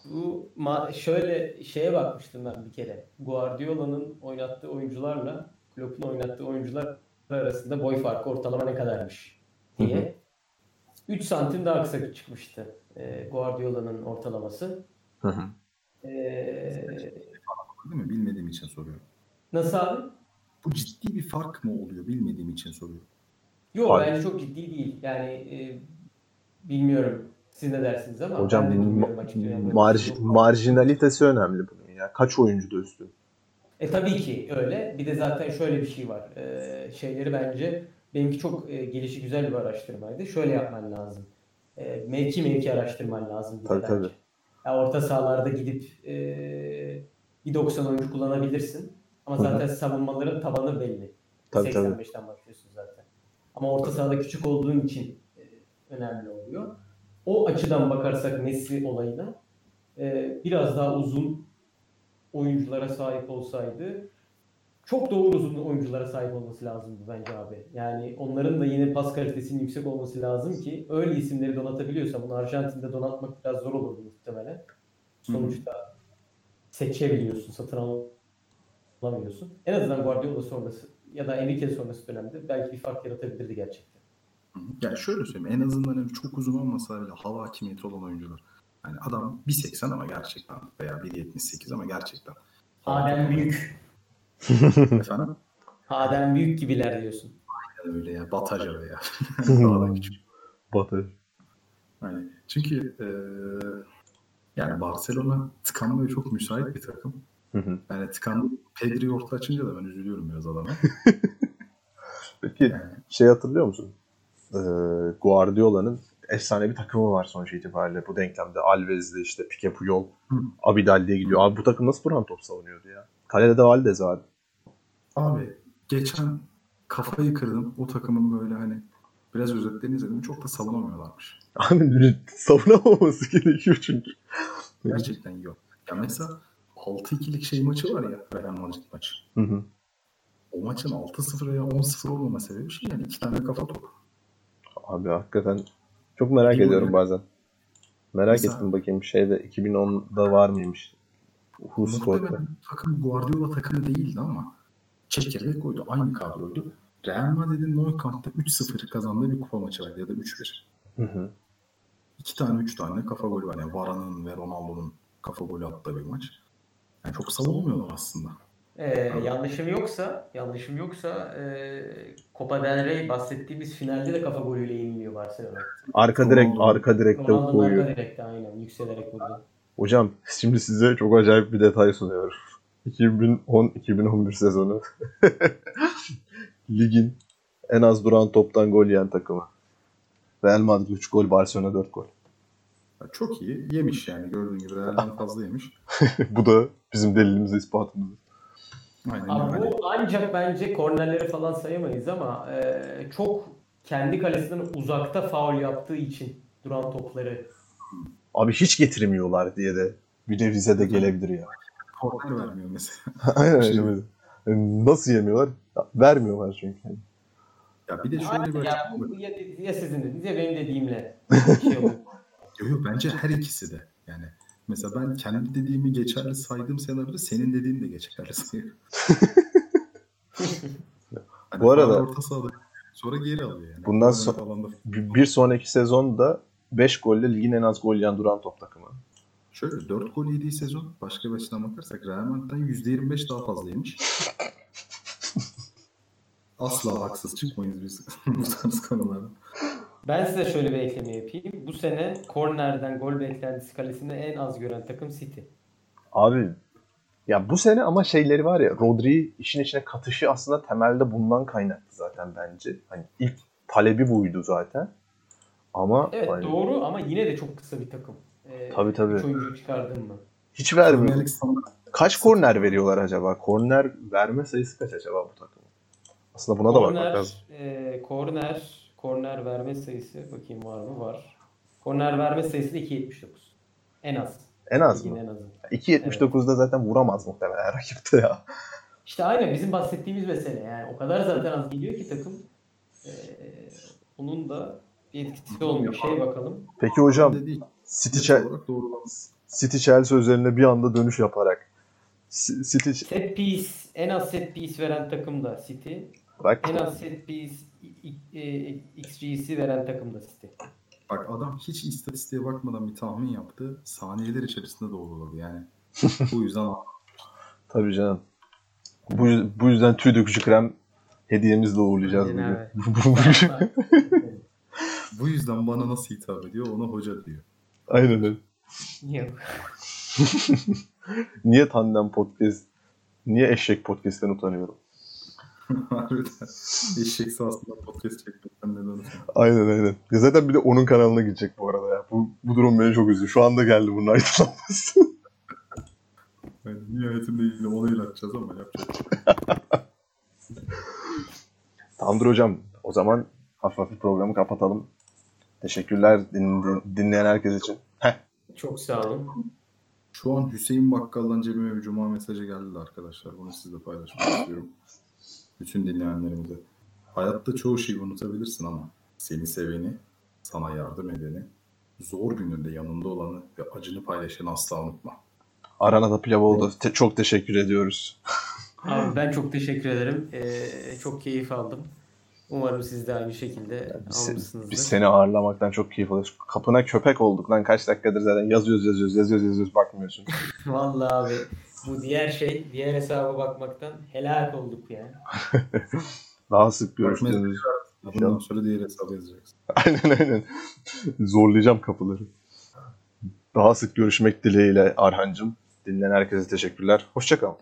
Bu şöyle şeye bakmıştım ben bir kere. Guardiola'nın oynattığı oyuncularla Klopp'un oynattığı oyuncular arasında boy farkı ortalama ne kadarmış diye. 3 santim daha kısa çıkmıştı e, Guardiola'nın ortalaması. Hı hı. E, Değil mi? Bilmediğim için soruyorum. nasıl abi? Bu ciddi bir fark mı oluyor? Bilmediğim için soruyorum. Yok Hayır. bence çok ciddi değil. Yani e, bilmiyorum siz ne dersiniz ama Hocam de ma-. Yani marj- marjinalitesi önemli bunun ya. Kaç oyuncu da üstün? E tabii ki öyle. Bir de zaten şöyle bir şey var. E, şeyleri bence benimki çok e, gelişi güzel bir araştırmaydı. Şöyle yapman lazım. E, mevki mevki araştırman lazım. Tabii, bence. tabii. Ya orta sahalarda gidip e, bir 90 oyuncu kullanabilirsin. Ama zaten savunmaların tabanı belli. Tabii, tabii. 85'ten başlıyorsun zaten. Ama orta sahada küçük olduğun için e, önemli oluyor. O açıdan bakarsak Messi olayına e, biraz daha uzun oyunculara sahip olsaydı çok doğru uzun oyunculara sahip olması lazımdı bence abi. Yani onların da yine pas kalitesinin yüksek olması lazım ki öyle isimleri donatabiliyorsa bunu Arjantin'de donatmak biraz zor olurdu muhtemelen. Sonuçta seçebiliyorsun, satın alamıyorsun. En azından Guardiola sonrası ya da Enrique sonrası dönemde belki bir fark yaratabilirdi gerçekten. Yani şöyle söyleyeyim. En azından hani çok uzun olmasa bile hava hakimiyeti olan oyuncular. Yani adam 1.80 ama gerçekten veya 1.78 ama gerçekten. Adem Büyük. *laughs* Efendim? Adem Büyük gibiler diyorsun. Yani öyle ya. *laughs* Daha da küçük. Batı. Yani çünkü e, yani Barcelona tıkanmaya çok müsait bir takım. Hı hı. Yani tıkandı. Pedri'yi orta açınca da ben üzülüyorum biraz adama. *laughs* Peki Yani şey hatırlıyor musun? Ee, Guardiola'nın efsane bir takımı var sonuç itibariyle bu denklemde. Alves'de işte Pique Puyol. Abidal diye gidiyor. Abi bu takım nasıl buran top savunuyordu ya? Kalede de Valdez vardı. Abi geçen kafayı kırdım. O takımın böyle hani biraz özetlerini izledim. Çok da savunamıyorlarmış. Abi savunamaması *laughs* gerekiyor çünkü. Gerçekten yok. Ya mesela 6-2'lik şey maçı var ya Real Madrid maçı. Hı hı. O maçın 6-0 veya 10-0 olmama sebebi şey yani iki tane kafa topu. Abi hakikaten çok merak Bir ediyorum oyun- bazen. Merak Mesela- ettim bakayım şeyde 2010'da var mıymış? Muhtemelen takım Guardiola takımı değildi ama çekirdek koydu. Aynı kadroydu. Real Madrid'in Nou Camp'ta 3-0 kazandığı bir kupa maçı vardı ya da 3-1. Hı hı. İki tane üç tane kafa golü var. Yani Varane'ın ve Ronaldo'nun kafa golü attığı bir maç. Yani çok savunmuyorlar aslında. Ee, yanlışım yoksa, yanlışım yoksa e, Copa del Rey bahsettiğimiz finalde de kafa golüyle yeniliyor Barcelona. Arka direk Ronaldo. arka direkte koyuyor. arka direkte aynen yükselerek vurdu. Hocam şimdi size çok acayip bir detay sunuyorum. 2010-2011 sezonu *laughs* ligin en az duran toptan gol yiyen takımı. Real Madrid 3 gol, Barcelona 4 gol. Yani çok iyi. Yemiş yani gördüğün gibi Real'den fazla yemiş. *laughs* Bu da bizim delilimiz, ispatımız. Aynen Abi öyle. bu ancak bence kornerleri falan sayamayız ama e, çok kendi kalesinden uzakta faul yaptığı için duran topları. Abi hiç getirmiyorlar diye de bir de Rize'de gelebilir ya. Korner vermiyor mesela. *laughs* Aynen Şey- öyle. Yani Nasıl yemiyorlar? Vermiyorlar çünkü. Ya bir de şöyle bir ya, açıklama bu, ya, ya sizin dediğiniz ya benim dediğimle *laughs* şey. Yok yok bence her ikisi de. Yani Mesela ben kendi dediğimi geçerli saydığım senaryoda senin dediğin de geçerli sayıyorum. *laughs* Hani Bu arada- orta sahada sonra geri alıyor yani. Bundan Korner so- falan da- Bir bir sonraki sezonda 5 golle ligin en az gol yiyen duran top takımı. Şöyle 4 gol yediği sezon başka bir açıdan bakarsak Real Madrid'den %25 daha fazla yemiş. *laughs* Asla haksız çıkmayız biz *laughs* bu tarz konularda. Ben size şöyle bir ekleme yapayım. Bu sene kornerden gol beklentisi kalesinde en az gören takım City. Abi ya bu sene ama şeyleri var ya Rodri işin içine katışı aslında temelde bundan kaynaklı zaten bence. Hani ilk talebi buydu zaten. Ama Evet hani doğru ama yine de çok kısa bir takım. Ee, Tabii, tabii. oyuncu çıkardın mı? hiç vermiyor. Kaç korner veriyorlar acaba? Korner verme sayısı kaç acaba bu takımın? Aslında buna da bakmak lazım. e, korner, korner verme sayısı bakayım var mı? Var. Korner verme sayısı da 2.79. En az. En az Ligin mı? En azı. 2.79'da zaten vuramaz muhtemelen rakipte ya. İşte aynen bizim bahsettiğimiz mesele. Yani o kadar zaten az geliyor ki takım. Ee, onun da bir etkisi olmuyor. Şey bakalım. Peki hocam City, net Chel- olarak doğrulanmış. City Chelsea üzerine bir anda dönüş yaparak City Set piece, en az set piece veren takım da City. bak En az set piece e, XG'si veren takım da City. Bak adam hiç istatistiğe bakmadan bir tahmin yaptı. Saniyeler içerisinde doğruladı yani. *laughs* Bu yüzden tabii canım. Bu, bu yüzden tüy dökücü krem hediyemizle uğurlayacağız bugün. *laughs* bu yüzden bana nasıl hitap ediyor ona hoca diyor. Aynen öyle. Yok. *laughs* Niye tandem podcast? Niye eşek podcast'ten utanıyorum? *laughs* Harbiden. Eşek sahasında podcast çekmekten neden? Aynen aynen. Ya zaten bir de onun kanalına gidecek bu arada ya. Bu, bu durum beni çok üzüyor. Şu anda geldi bunun aydınlanması. Yani nihayetin değil ona el atacağız ama yapacak. şey. Tamamdır hocam. O zaman hafif hafif programı kapatalım. Teşekkürler din- dinleyen herkes için. Heh. Çok sağ olun. Şu an Hüseyin Bakkal'dan cebime bir cuma mesajı geldi arkadaşlar. Bunu sizle paylaşmak istiyorum. Bütün dinleyenlerimize. Hayatta çoğu şeyi unutabilirsin ama seni seveni, sana yardım edeni, zor gününde yanında olanı ve acını paylaşanı asla unutma. Arana da pilav oldu. Te- çok teşekkür ediyoruz. Abi ben çok teşekkür ederim. Ee, çok keyif aldım. Umarım siz de aynı şekilde Biz, se- almışsınızdır. biz seni ağırlamaktan çok keyif alıyoruz. Kapına köpek olduk lan kaç dakikadır zaten yazıyoruz yazıyoruz yazıyoruz yazıyoruz bakmıyorsun. *laughs* Vallahi abi bu diğer şey, diğer hesaba bakmaktan helak olduk ya. *laughs* Daha sık görüştüğümüz. Bundan sonra diğer hesabı yazacaksın. *laughs* Aynen aynen. Zorlayacağım kapıları. Daha sık görüşmek dileğiyle Arhancım. Dinleyen herkese teşekkürler. Hoşçakalın.